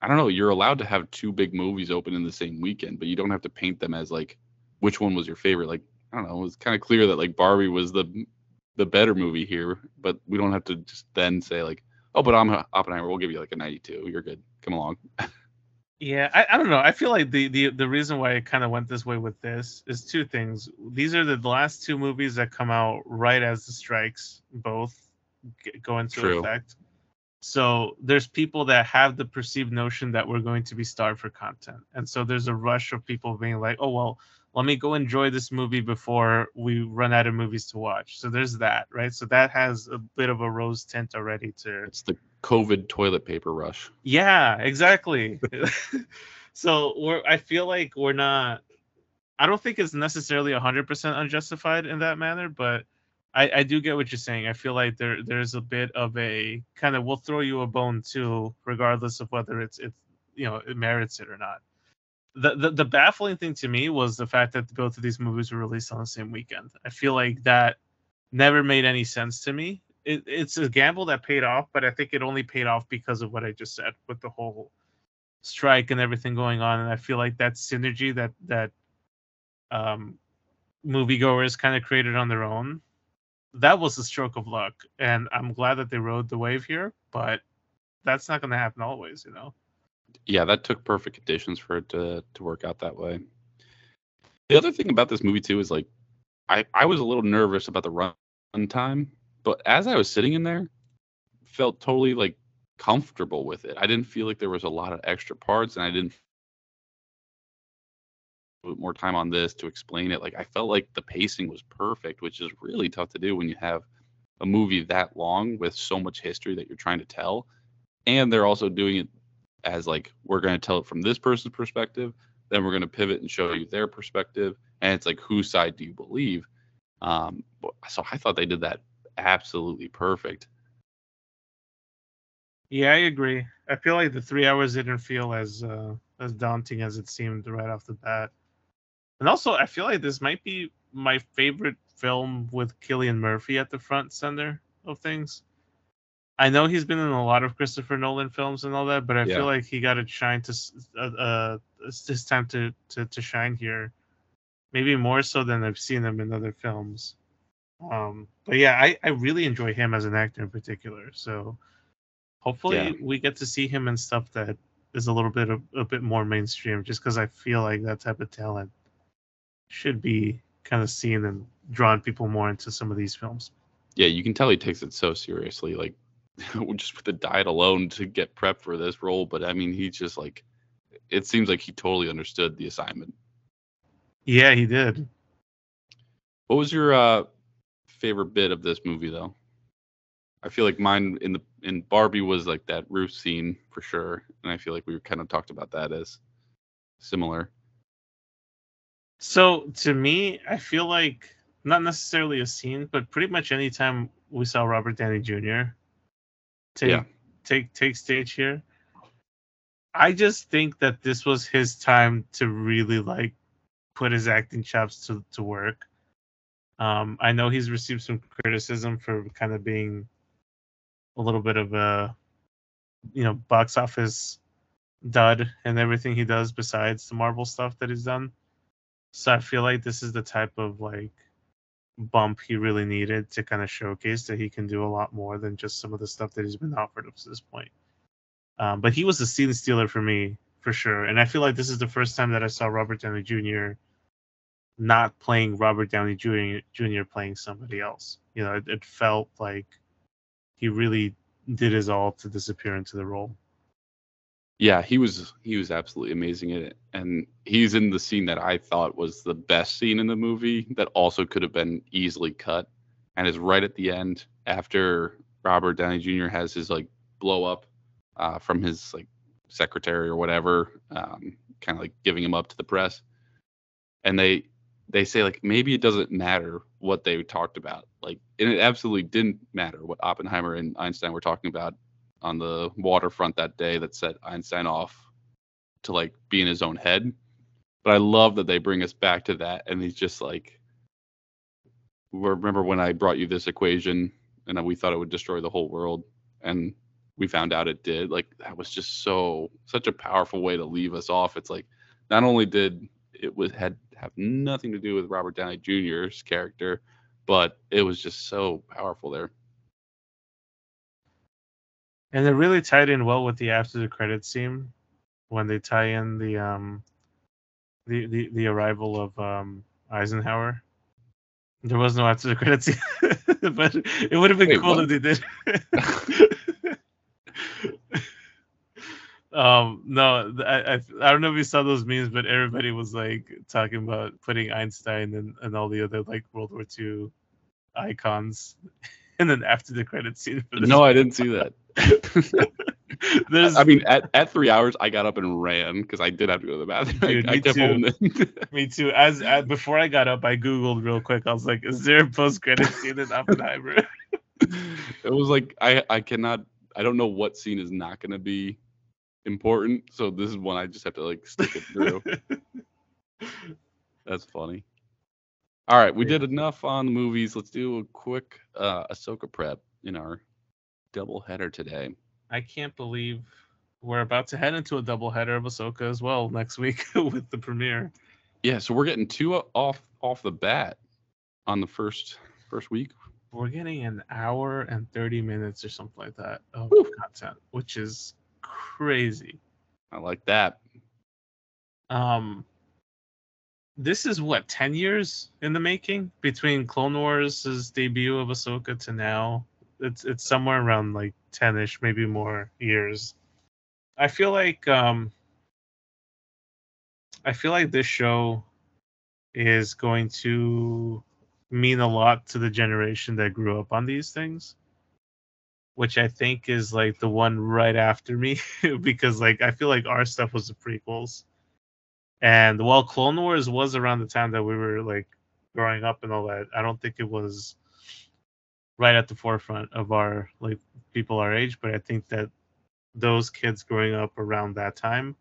I don't know, you're allowed to have two big movies open in the same weekend, but you don't have to paint them as like which one was your favorite. Like I don't know. It's kind of clear that like Barbie was the the better movie here, but we don't have to just then say like, oh, but I'm Oppenheimer. We'll give you like a 92. You're good. Come along. yeah, I, I don't know. I feel like the the the reason why it kind of went this way with this is two things. These are the last two movies that come out right as the strikes both go into True. effect. So there's people that have the perceived notion that we're going to be starved for content, and so there's a rush of people being like, oh well let me go enjoy this movie before we run out of movies to watch. So there's that, right? So that has a bit of a rose tint already to It's the COVID toilet paper rush. Yeah, exactly. so we're I feel like we're not I don't think it's necessarily 100% unjustified in that manner, but I, I do get what you're saying. I feel like there there's a bit of a kind of we'll throw you a bone too, regardless of whether it's it's you know it merits it or not the, the, baffling thing to me was the fact that both of these movies were released on the same weekend. I feel like that never made any sense to me. It, it's a gamble that paid off, but I think it only paid off because of what I just said with the whole strike and everything going on. And I feel like that synergy that that um, moviegoers kind of created on their own, that was a stroke of luck. And I'm glad that they rode the wave here, but that's not going to happen always, you know yeah, that took perfect conditions for it to to work out that way. The other thing about this movie too is like I I was a little nervous about the run time, but as I was sitting in there, felt totally like comfortable with it. I didn't feel like there was a lot of extra parts, and I didn't put more time on this to explain it. Like I felt like the pacing was perfect, which is really tough to do when you have a movie that long with so much history that you're trying to tell, and they're also doing it as like we're going to tell it from this person's perspective then we're going to pivot and show you their perspective and it's like whose side do you believe? Um so i thought they did that absolutely perfect. Yeah i agree. I feel like the three hours didn't feel as uh as daunting as it seemed right off the bat. And also, I feel like this might be my favorite film with Cillian Murphy at the front center of things. I know he's been in a lot of Christopher Nolan films and all that, but I yeah. feel like he got to shine to uh, uh his time to, to to shine here, maybe more so than I've seen him in other films. Um, but yeah, I I really enjoy him as an actor in particular. So hopefully yeah. we get to see him in stuff that is a little bit a, a bit more mainstream, just because I feel like that type of talent should be kind of seen and drawn people more into some of these films. Yeah, you can tell he takes it so seriously. Like just with the diet alone to get prep for this role. But I mean, he just like it seems like he totally understood the assignment. Yeah, he did. What was your uh, favorite bit of this movie, though? I feel like mine in the in Barbie was like that roof scene for sure, and I feel like we kind of talked about that as similar. So to me, I feel like not necessarily a scene, but pretty much anytime we saw Robert Downey Jr take yeah. take take stage here. I just think that this was his time to really like put his acting chops to, to work. Um, I know he's received some criticism for kind of being a little bit of a you know box office dud and everything he does besides the Marvel stuff that he's done. So I feel like this is the type of like bump he really needed to kind of showcase that he can do a lot more than just some of the stuff that he's been offered up to this point. Um, but he was a scene stealer for me for sure, and I feel like this is the first time that I saw Robert Downey Jr. not playing Robert Downey Jr. Jr. playing somebody else. You know, it, it felt like he really did his all to disappear into the role. Yeah, he was he was absolutely amazing in it, and he's in the scene that I thought was the best scene in the movie that also could have been easily cut, and is right at the end after Robert Downey Jr. has his like blow up uh, from his like secretary or whatever, um, kind of like giving him up to the press, and they they say like maybe it doesn't matter what they talked about, like and it absolutely didn't matter what Oppenheimer and Einstein were talking about on the waterfront that day that set Einstein off to like be in his own head. But I love that they bring us back to that, and he's just like, remember when I brought you this equation, and we thought it would destroy the whole world, and we found out it did. Like that was just so such a powerful way to leave us off. It's like not only did it was had have nothing to do with Robert Downey Jr.'s character, but it was just so powerful there and it really tied in well with the after the credits scene when they tie in the um the the, the arrival of um Eisenhower. There was no after the credits scene, but it would have been Wait, cool what? if they did. um no I, I i don't know if you saw those memes but everybody was like talking about putting einstein and, and all the other like world war ii icons and then after the credit scene no i didn't see that There's, I mean, at, at three hours, I got up and ran because I did have to go to the bathroom. Dude, I, I me, too. me too. As, as before I got up, I googled real quick. I was like, "Is there a post credit scene in Oppenheimer?" it was like I I cannot. I don't know what scene is not going to be important. So this is one I just have to like stick it through. That's funny. All right, we did enough on the movies. Let's do a quick uh, Ahsoka prep in our double header today. I can't believe we're about to head into a double header of Ahsoka as well next week with the premiere. Yeah, so we're getting two off off the bat on the first first week. We're getting an hour and 30 minutes or something like that of Woo. content, which is crazy. I like that. Um this is what 10 years in the making? Between Clone Wars' debut of Ahsoka to now it's it's somewhere around like 10ish maybe more years. I feel like um i feel like this show is going to mean a lot to the generation that grew up on these things which i think is like the one right after me because like i feel like our stuff was the prequels and while clone wars was around the time that we were like growing up and all that i don't think it was right at the forefront of our like people our age but i think that those kids growing up around that time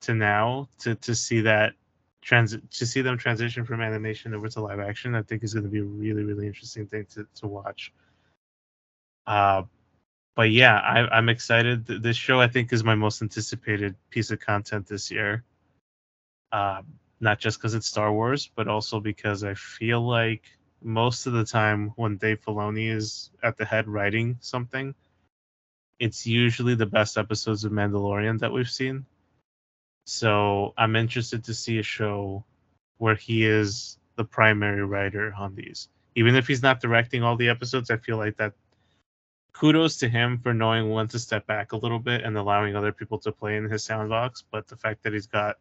to now to to see that transit to see them transition from animation over to live action, I think is going to be a really really interesting thing to to watch. Uh, but yeah, I, I'm excited. This show I think is my most anticipated piece of content this year. Uh, not just because it's Star Wars, but also because I feel like most of the time when Dave Filoni is at the head writing something, it's usually the best episodes of Mandalorian that we've seen. So I'm interested to see a show where he is the primary writer on these. Even if he's not directing all the episodes, I feel like that kudos to him for knowing when to step back a little bit and allowing other people to play in his soundbox. But the fact that he's got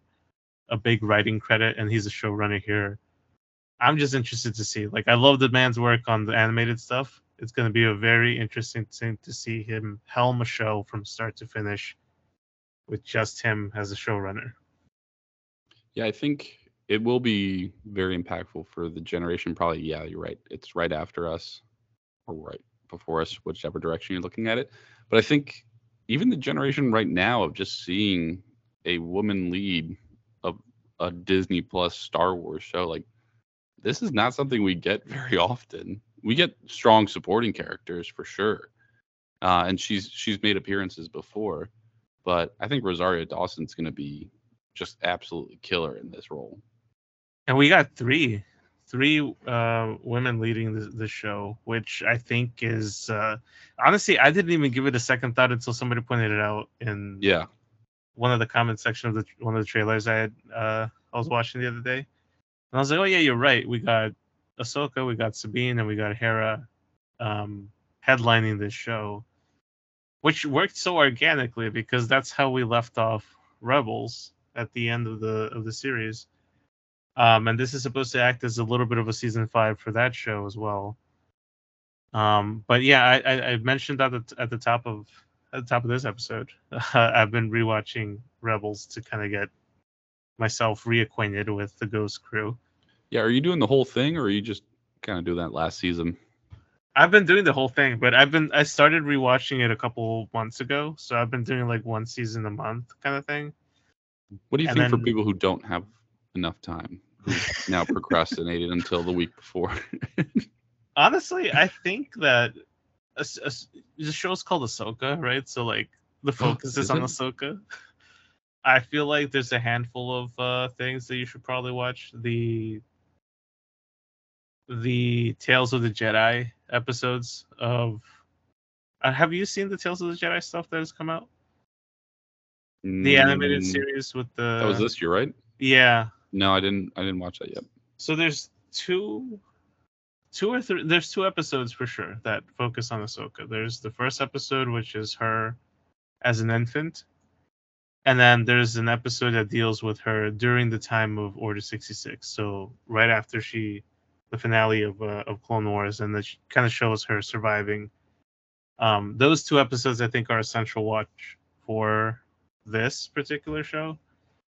a big writing credit and he's a showrunner here, I'm just interested to see. Like I love the man's work on the animated stuff. It's going to be a very interesting thing to see him helm a show from start to finish with just him as a showrunner. Yeah, I think it will be very impactful for the generation. Probably, yeah, you're right. It's right after us, or right before us, whichever direction you're looking at it. But I think even the generation right now of just seeing a woman lead a Disney Plus Star Wars show, like this is not something we get very often. We get strong supporting characters for sure, uh, and she's she's made appearances before, but I think Rosario Dawson's going to be just absolutely killer in this role. And we got three three uh, women leading the, the, show, which I think is uh, honestly I didn't even give it a second thought until somebody pointed it out in yeah one of the comment section of the one of the trailers I had uh, I was watching the other day, and I was like, oh yeah, you're right. We got Ahsoka, we got Sabine, and we got Hera um, headlining this show, which worked so organically because that's how we left off Rebels at the end of the of the series um, and this is supposed to act as a little bit of a season five for that show as well. Um, but yeah, I, I, I mentioned that at the top of at the top of this episode, uh, I've been rewatching Rebels to kind of get myself reacquainted with the Ghost Crew. Yeah, are you doing the whole thing, or are you just kind of doing that last season? I've been doing the whole thing, but I've been I started rewatching it a couple months ago, so I've been doing like one season a month kind of thing. What do you and think then, for people who don't have enough time? who's now procrastinated until the week before. Honestly, I think that a, a, the show's called Ahsoka, right? So like the oh, focus is, is on Ahsoka. I feel like there's a handful of uh, things that you should probably watch. The the Tales of the Jedi episodes of. Uh, have you seen the Tales of the Jedi stuff that has come out? The animated mm, series with the. That was this year, right? Yeah. No, I didn't. I didn't watch that yet. So there's two, two or three. There's two episodes for sure that focus on Ahsoka. There's the first episode, which is her as an infant, and then there's an episode that deals with her during the time of Order 66. So right after she, the finale of uh, of Clone Wars, and that kind of shows her surviving. Um, those two episodes I think are essential watch for this particular show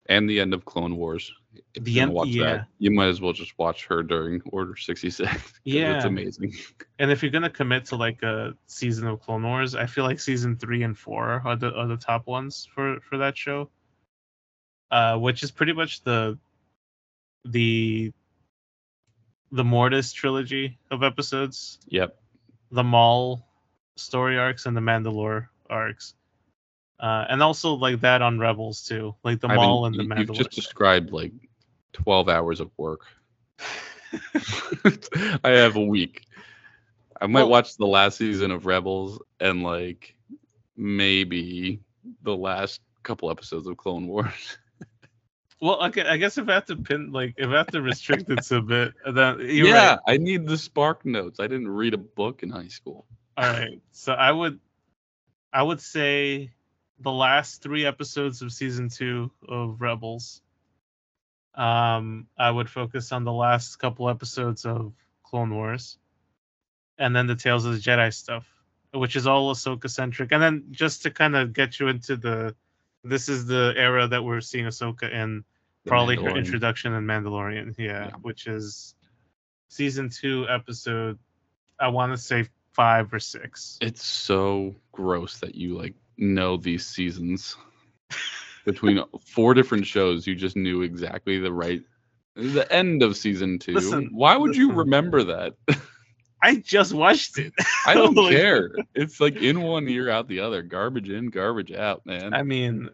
and the end of Clone Wars. If the end, watch yeah. That, you might as well just watch her during Order 66. Yeah, it's amazing. And if you're gonna commit to like a season of Clone Wars, I feel like season three and four are the are the top ones for for that show. Uh, which is pretty much the the the Mortis trilogy of episodes. Yep. The Maul story arcs and the Mandalore arcs. Uh, and also like that on Rebels too, like the I Maul mean, and the Mandalorian. You've just described like 12 hours of work. I have a week. I might well, watch the last season of Rebels and like maybe the last couple episodes of Clone Wars. well, okay, I guess if I have to pin like if I have to restrict it a bit, then yeah, right. I need the spark notes. I didn't read a book in high school. All right, so I would, I would say the last three episodes of season two of Rebels. Um, I would focus on the last couple episodes of Clone Wars, and then the Tales of the Jedi stuff, which is all Ahsoka centric. And then just to kind of get you into the, this is the era that we're seeing Ahsoka in, probably her introduction in Mandalorian, yeah, yeah, which is season two episode. I want to say five or six. It's so gross that you like know these seasons between four different shows. You just knew exactly the right the end of season two. Listen, Why would you remember that? I just watched it. I don't care. It's like in one ear, out the other. Garbage in, garbage out, man. I mean,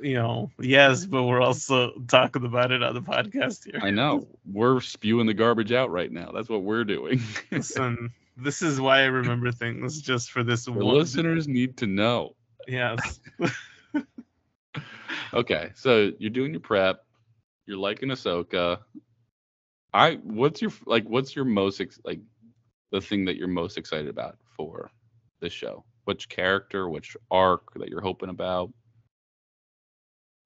you know, yes, but we're also talking about it on the podcast here. I know. We're spewing the garbage out right now. That's what we're doing. Listen, this is why I remember things just for this the one. listeners need to know. Yes. Okay, so you're doing your prep. You're liking Ahsoka. I what's your like what's your most ex- like the thing that you're most excited about for this show? Which character, which arc that you're hoping about?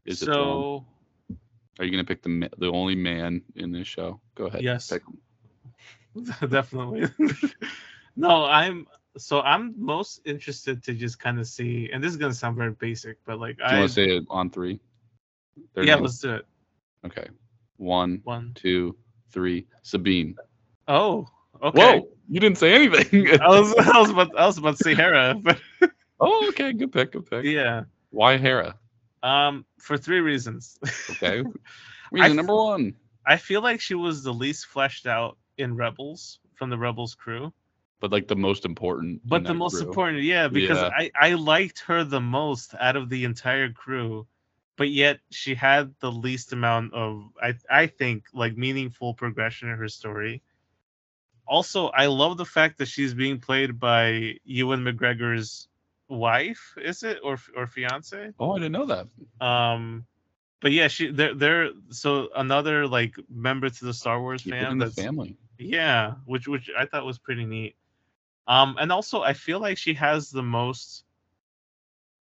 Is it so Are you gonna pick the the only man in this show? Go ahead. Yes. Definitely. no, I'm so I'm most interested to just kind of see, and this is gonna sound very basic, but like Do I want to say it on three? Yeah, let's do it. Okay. One, One. two, three. Sabine. Oh, okay. Whoa! You didn't say anything. I was I was about I was about to say Hera, but oh, okay. Good pick. Good pick. yeah. Why Hera? Um, for three reasons. Okay. Reason number one. I feel like she was the least fleshed out in Rebels from the Rebels crew. But like the most important. But the most crew. important, yeah, because Yeah. I I liked her the most out of the entire crew, but yet she had the least amount of I I think like meaningful progression in her story. Also, I love the fact that she's being played by Ewan McGregor's wife, is it or or fiance? Oh, I didn't know that. Um, but yeah, she they're they're so another like member to the Star Wars Keep fam that's family. yeah, which which I thought was pretty neat. Um, and also I feel like she has the most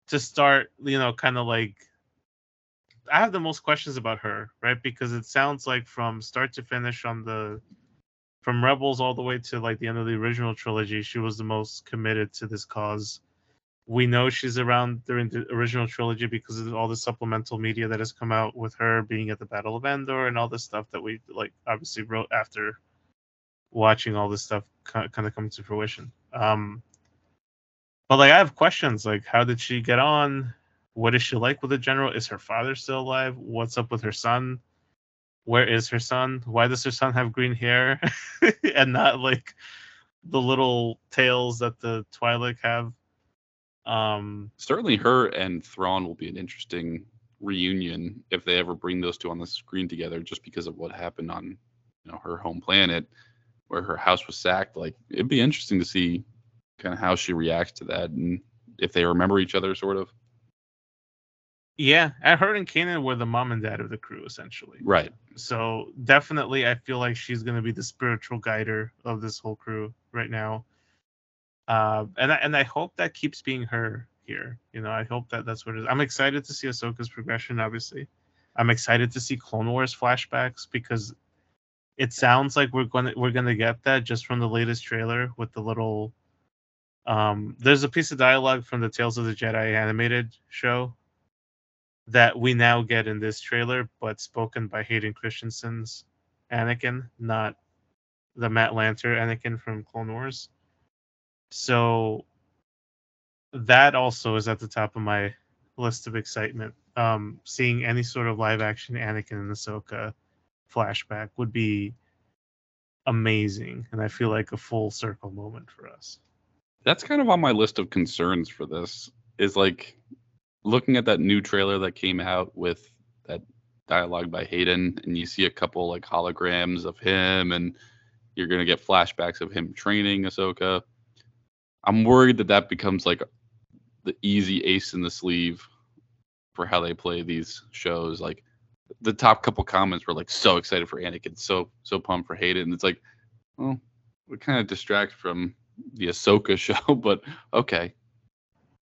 to start, you know, kind of like I have the most questions about her, right? Because it sounds like from start to finish on the from Rebels all the way to like the end of the original trilogy, she was the most committed to this cause. We know she's around during the original trilogy because of all the supplemental media that has come out with her being at the Battle of Endor and all this stuff that we like obviously wrote after watching all this stuff kind of come to fruition. Um, but like I have questions like how did she get on? What is she like with the general? Is her father still alive? What's up with her son? Where is her son? Why does her son have green hair and not like the little tails that the Twi'lek have? Um, Certainly, her and Thrawn will be an interesting reunion if they ever bring those two on the screen together, just because of what happened on, you know, her home planet, where her house was sacked. Like, it'd be interesting to see kind of how she reacts to that and if they remember each other, sort of. yeah, and her and Kanan were the mom and dad of the crew essentially. Right. so definitely i feel like she's going to be the spiritual guider of this whole crew right now uh, and I, and I hope that keeps being her here you know i hope that that's what it is i'm excited to see ahsoka's progression obviously i'm excited to see clone wars flashbacks because it sounds like we're going to we're going to get that just from the latest trailer with the little um there's a piece of dialogue from the tales of the jedi animated show that we now get in this trailer, but spoken by Hayden Christensen's Anakin, not the Matt Lanter Anakin from Clone Wars. So that also is at the top of my list of excitement. Um, seeing any sort of live action Anakin and Ahsoka flashback would be amazing, and I feel like a full circle moment for us. That's kind of on my list of concerns for this. Is like looking at that new trailer that came out with that dialogue by Hayden, and you see a couple like holograms of him, and you're gonna get flashbacks of him training Ahsoka. I'm worried that that becomes like the easy ace in the sleeve for how they play these shows. Like the top couple comments were like so excited for Anakin, so so pumped for Hayden. And it's like, well, we kind of distract from the Ahsoka show, but okay.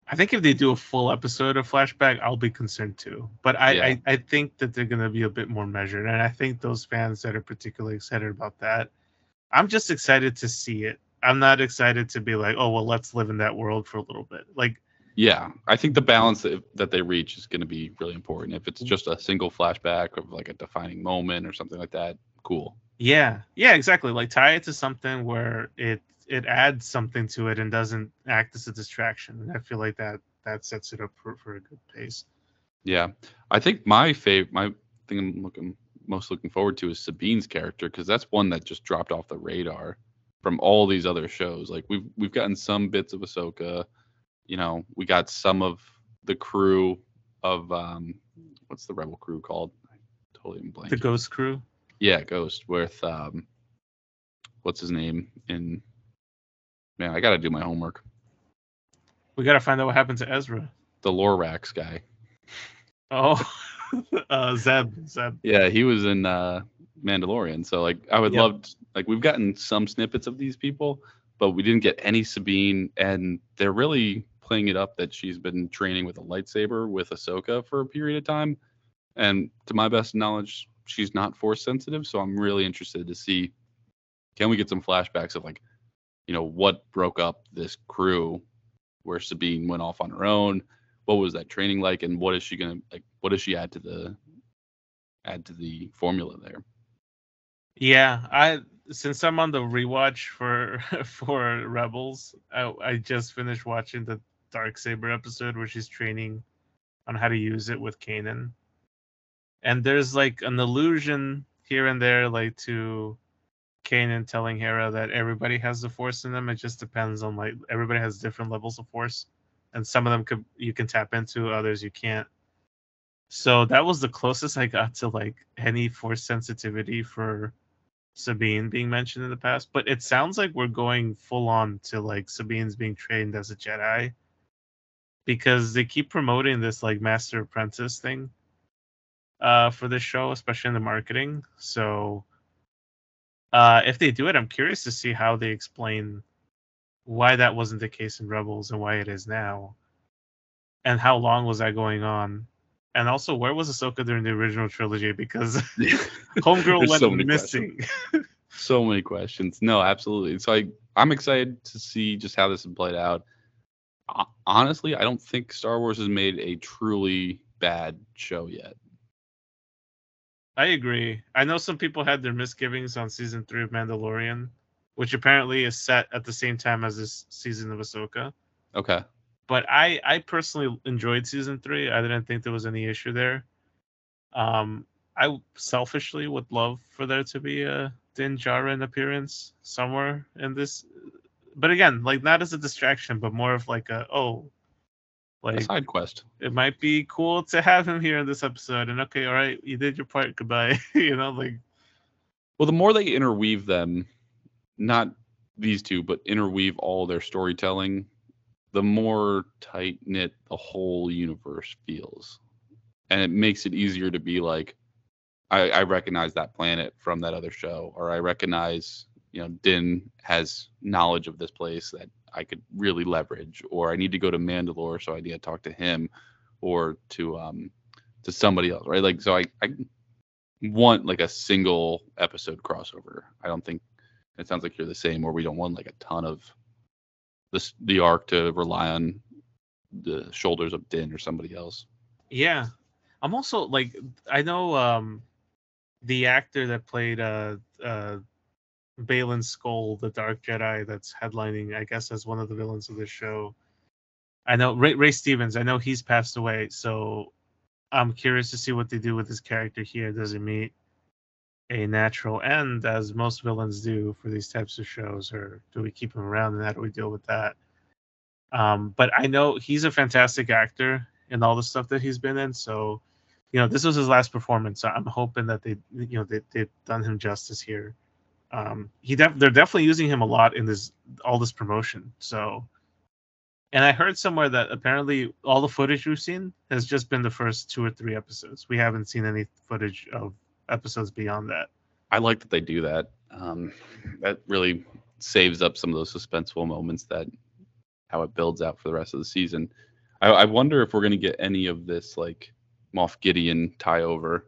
I think if they do a full episode of flashback, I'll be concerned too. But I, Yeah. I, I think that they're gonna be a bit more measured, and I think those fans that are particularly excited about that, I'm just excited to see it. I'm not excited to be like, oh well, let's live in that world for a little bit. Like, Yeah, I think the balance that, that they reach is going to be really important. If it's just a single flashback of like a defining moment or something like that, cool. yeah, yeah, exactly. Like tie it to something where it it adds something to it and doesn't act as a distraction. And I feel like that that sets it up for, for a good pace. Yeah, I think my favorite, my thing I'm looking most looking forward to is Sabine's character because that's one that just dropped off the radar from all these other shows. Like we've we've gotten some bits of Ahsoka, you know, we got some of the crew of um what's the rebel crew called? I totally blank. The Ghost crew. Yeah, Ghost with um what's his name in man, I gotta do my homework. We gotta find out what happened to Ezra. The Lorax guy. Oh uh Zeb. Zeb. Yeah, he was in uh Mandalorian. So like I would Yep. love like we've gotten some snippets of these people, but we didn't get any Sabine and they're really playing it up that she's been training with a lightsaber with Ahsoka for a period of time. And to my best knowledge, she's not force sensitive, so I'm really interested to see can we get some flashbacks of like you know what broke up this crew where Sabine went off on her own? What was that training like and what is she going to like what does she add to the add to the formula there? Yeah, I since I'm on the rewatch for for Rebels, I, I just finished watching the Dark Saber episode where she's training on how to use it with Kanan. And there's like an allusion here and there, like to Kanan telling Hera that everybody has the Force in them. It just depends on like everybody has different levels of Force, and some of them could you can tap into, others you can't. So that was the closest I got to like any Force sensitivity for Sabine being mentioned in the past, but it sounds like we're going full on to like Sabine's being trained as a Jedi because they keep promoting this like master apprentice thing uh for this show, especially in the marketing. So uh if they do it, I'm curious to see how they explain why that wasn't the case in Rebels and why it is now. And how long was that going on? And also, where was Ahsoka during the original trilogy? Because Homegirl went so missing. so many questions. No, absolutely. So I I'm excited to see just how this played out. Ho- Honestly, I don't think Star Wars has made a truly bad show yet. I agree. I know some people had their misgivings on season three of Mandalorian, which apparently is set at the same time as this season of Ahsoka. Okay. But I, I personally enjoyed season three. I didn't think there was any issue there. Um, I selfishly would love for there to be a Din Djarin appearance somewhere in this, but again, like not as a distraction, but more of like a oh, like A side quest. it might be cool to have him here in this episode. And okay, all right, you did your part. Goodbye. you know, like Well, the more they interweave them, not these two, but interweave all their storytelling, the more tight knit the whole universe feels. And it makes it easier to be like, I, I recognize that planet from that other show, or I recognize, you know, Din has knowledge of this place that I could really leverage, or I need to go to Mandalore, so I need to talk to him, or to um to somebody else, right? Like, so I I want like a single episode crossover. I don't think it sounds like you're the same, or we don't want like a ton of this the arc to rely on the shoulders of Din or somebody else. Yeah. I'm also like I know um the actor that played uh uh Baylan Skoll, the Dark Jedi that's headlining, I guess, as one of the villains of this show. I know Ray, Ray Stevens, I know he's passed away, so I'm curious to see what they do with his character here. Does he meet a natural end as most villains do for these types of shows, or do we keep him around and how do we deal with that? Um, but I know he's a fantastic actor in all the stuff that he's been in. So, you know, this was his last performance. So I'm hoping that they, you know, they, they've done him justice here. Um, he def- they're definitely using him a lot in this all this promotion. So, and I heard somewhere that apparently all the footage we've seen has just been the first two or three episodes. We haven't seen any footage of episodes beyond that. I like that they do that. Um, that really saves up some of those suspenseful moments that how it builds out for the rest of the season. I, I wonder if we're going to get any of this like Moff Gideon tie over,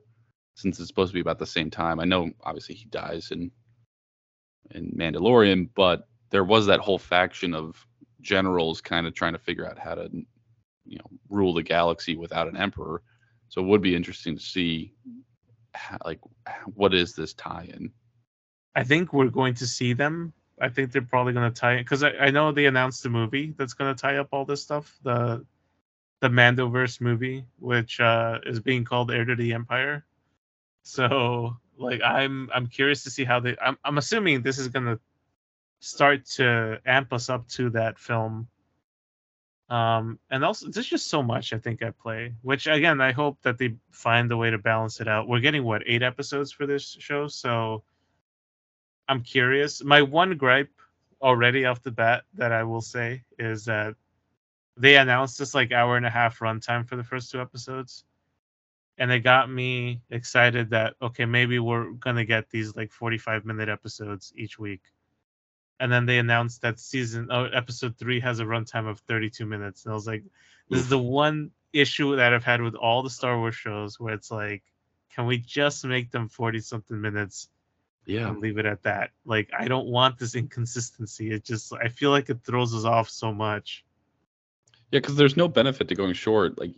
since it's supposed to be about the same time. I know obviously he dies in in Mandalorian, but there was that whole faction of generals kind of trying to figure out how to you know rule the galaxy without an emperor. So it would be interesting to see how, like what is this tie-in? I think we're going to see them. I think they're probably going to tie it because I, I know they announced a movie that's going to tie up all this stuff. The the Mandoverse movie, which uh, is being called Heir to the Empire. So like I'm I'm curious to see how they I'm I'm assuming this is gonna start to amp us up to that film. Um and also there's just so much I think at play. Which again I hope that they find a way to balance it out. We're getting what eight episodes for this show, so I'm curious. My one gripe already off the bat that I will say is that they announced this like hour and a half runtime for the first two episodes and it got me excited that okay maybe we're gonna get these like 45 minute episodes each week. And then they announced that season oh, episode three has a runtime of 32 minutes. And i was like this is the one issue that i've had with all the star wars shows where it's like can we just make them 40 something minutes yeah. and leave it at that? Like i don't want this inconsistency. It just i feel like it throws us off so much. Yeah because there's no benefit to going short. Like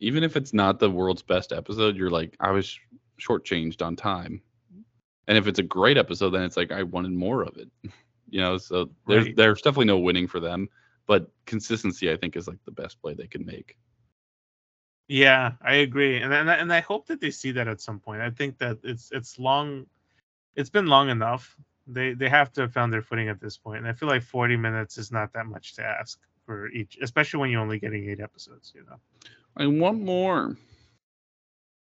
even if it's not the world's best episode, you're like, I was shortchanged on time. And if it's a great episode, then it's like I wanted more of it. you know, so there's right. there's definitely no winning for them, but consistency I think is like the best play they can make. Yeah, I agree, and and and I hope that they see that at some point. I think that it's it's long, it's been long enough. They they have to have found their footing at this point. point, and I feel like 40 minutes is not that much to ask for each, especially when you're only getting eight episodes. You know. I want more.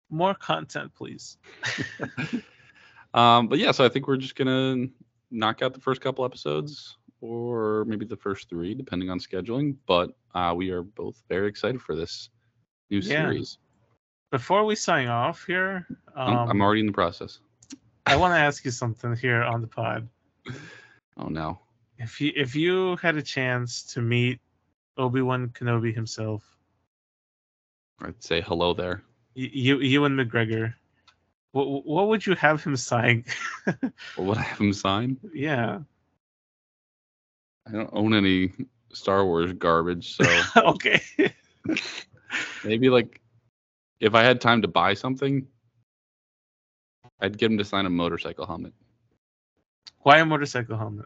More content, please. um, but yeah, so I think we're just gonna knock out the first couple episodes, or maybe the first three, depending on scheduling. But uh, we are both very excited for this new yeah. series. Before we sign off here, um, I'm already in the process. I want to ask you something here on the pod. Oh no! If you if you had a chance to meet Obi Wan Kenobi himself, I'd say hello there. You, Ewan McGregor. What, what would you have him sign? what would I have him sign? Yeah. I don't own any Star Wars garbage, so okay. maybe like if I had time to buy something, I'd get him to sign a motorcycle helmet. Why a motorcycle helmet?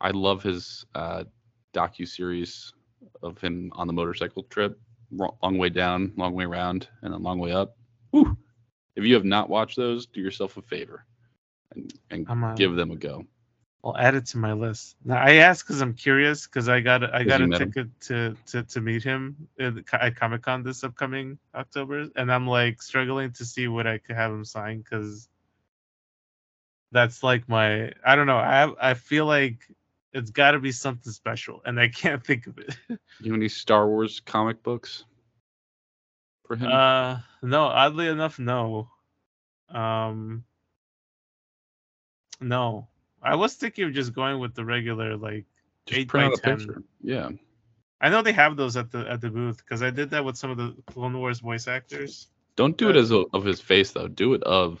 I love his uh, docu series of him on the motorcycle trip long way down, long way around, and a long way up. Whew. If you have not watched those, do yourself a favor and, and uh, give them a go. I'll add it to my list. Now I asked because I'm curious because I got I got a ticket to, to to meet him at Comic Con this upcoming October, and I'm like struggling to see what I could have him sign because that's like my I don't know I I feel like it's got to be something special, and I can't think of it. Do you have any Star Wars comic books for him? Uh, no. Oddly enough, no. Um, no. I was thinking of just going with the regular like just eight by ten. Picture. Yeah. I know they have those at the at the booth because I did that with some of the Clone Wars voice actors. Don't do it as a, of his face though. Do it of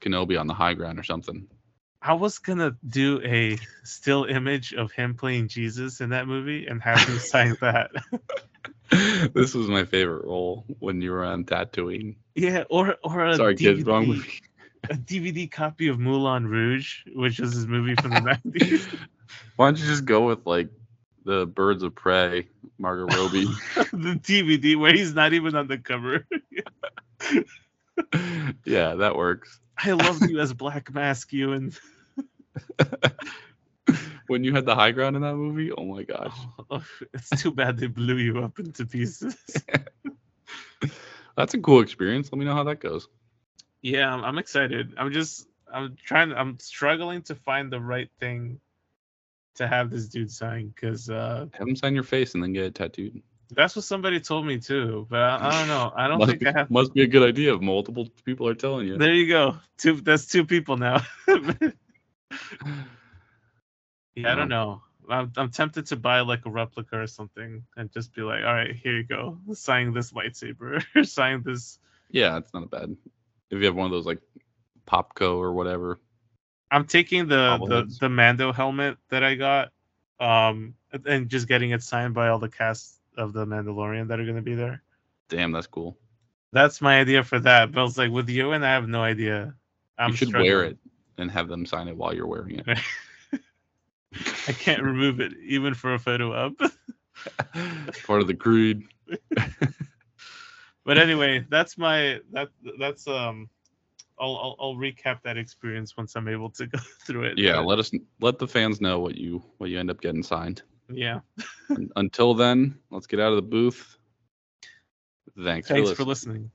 Kenobi on the high ground or something. I was gonna do a still image of him playing Jesus in that movie and have him sign that. this was my favorite role when you were on Tatooine. Yeah, or or a sorry, DVD, kids, wrong movie. A DVD copy of Moulin Rouge, which was his movie from the nineties. Why don't you just go with like the Birds of Prey, Margot Robbie? the DVD where he's not even on the cover. yeah, that works. I loved you as Black Mask, Ewan. when you had the high ground in that movie, oh my gosh. Oh, it's too bad they blew you up into pieces. That's a cool experience. Let me know how that goes. Yeah, I'm, I'm excited. I'm just I'm trying I'm struggling to find the right thing to have this dude sign because uh have him sign your face and then get it tattooed. That's what somebody told me too, but I, I don't know. I don't think be, I have. Must be a good idea if multiple people are telling you. There you go. Two. That's two people now. yeah, I don't know. I'm, I'm tempted to buy like a replica or something and just be like, all right, here you go, sign this lightsaber, sign this. Yeah, it's not bad. If you have one of those like Popco or whatever. I'm taking the the, the Mando helmet that I got, um, and just getting it signed by all the cast of the Mandalorian that are going to be there. Damn, that's cool. That's my idea for that. But I was like, with you and I have no idea. I'm you should struggling. wear it and have them sign it while you're wearing it. I can't remove it even for a photo up. Part of the creed. but anyway, that's my that that's um I'll, I'll I'll recap that experience once I'm able to go through it. Yeah, let us let the fans know what you what you end up getting signed. Yeah. Until then, let's get out of the booth. Thanks. Thanks for listening. For listening.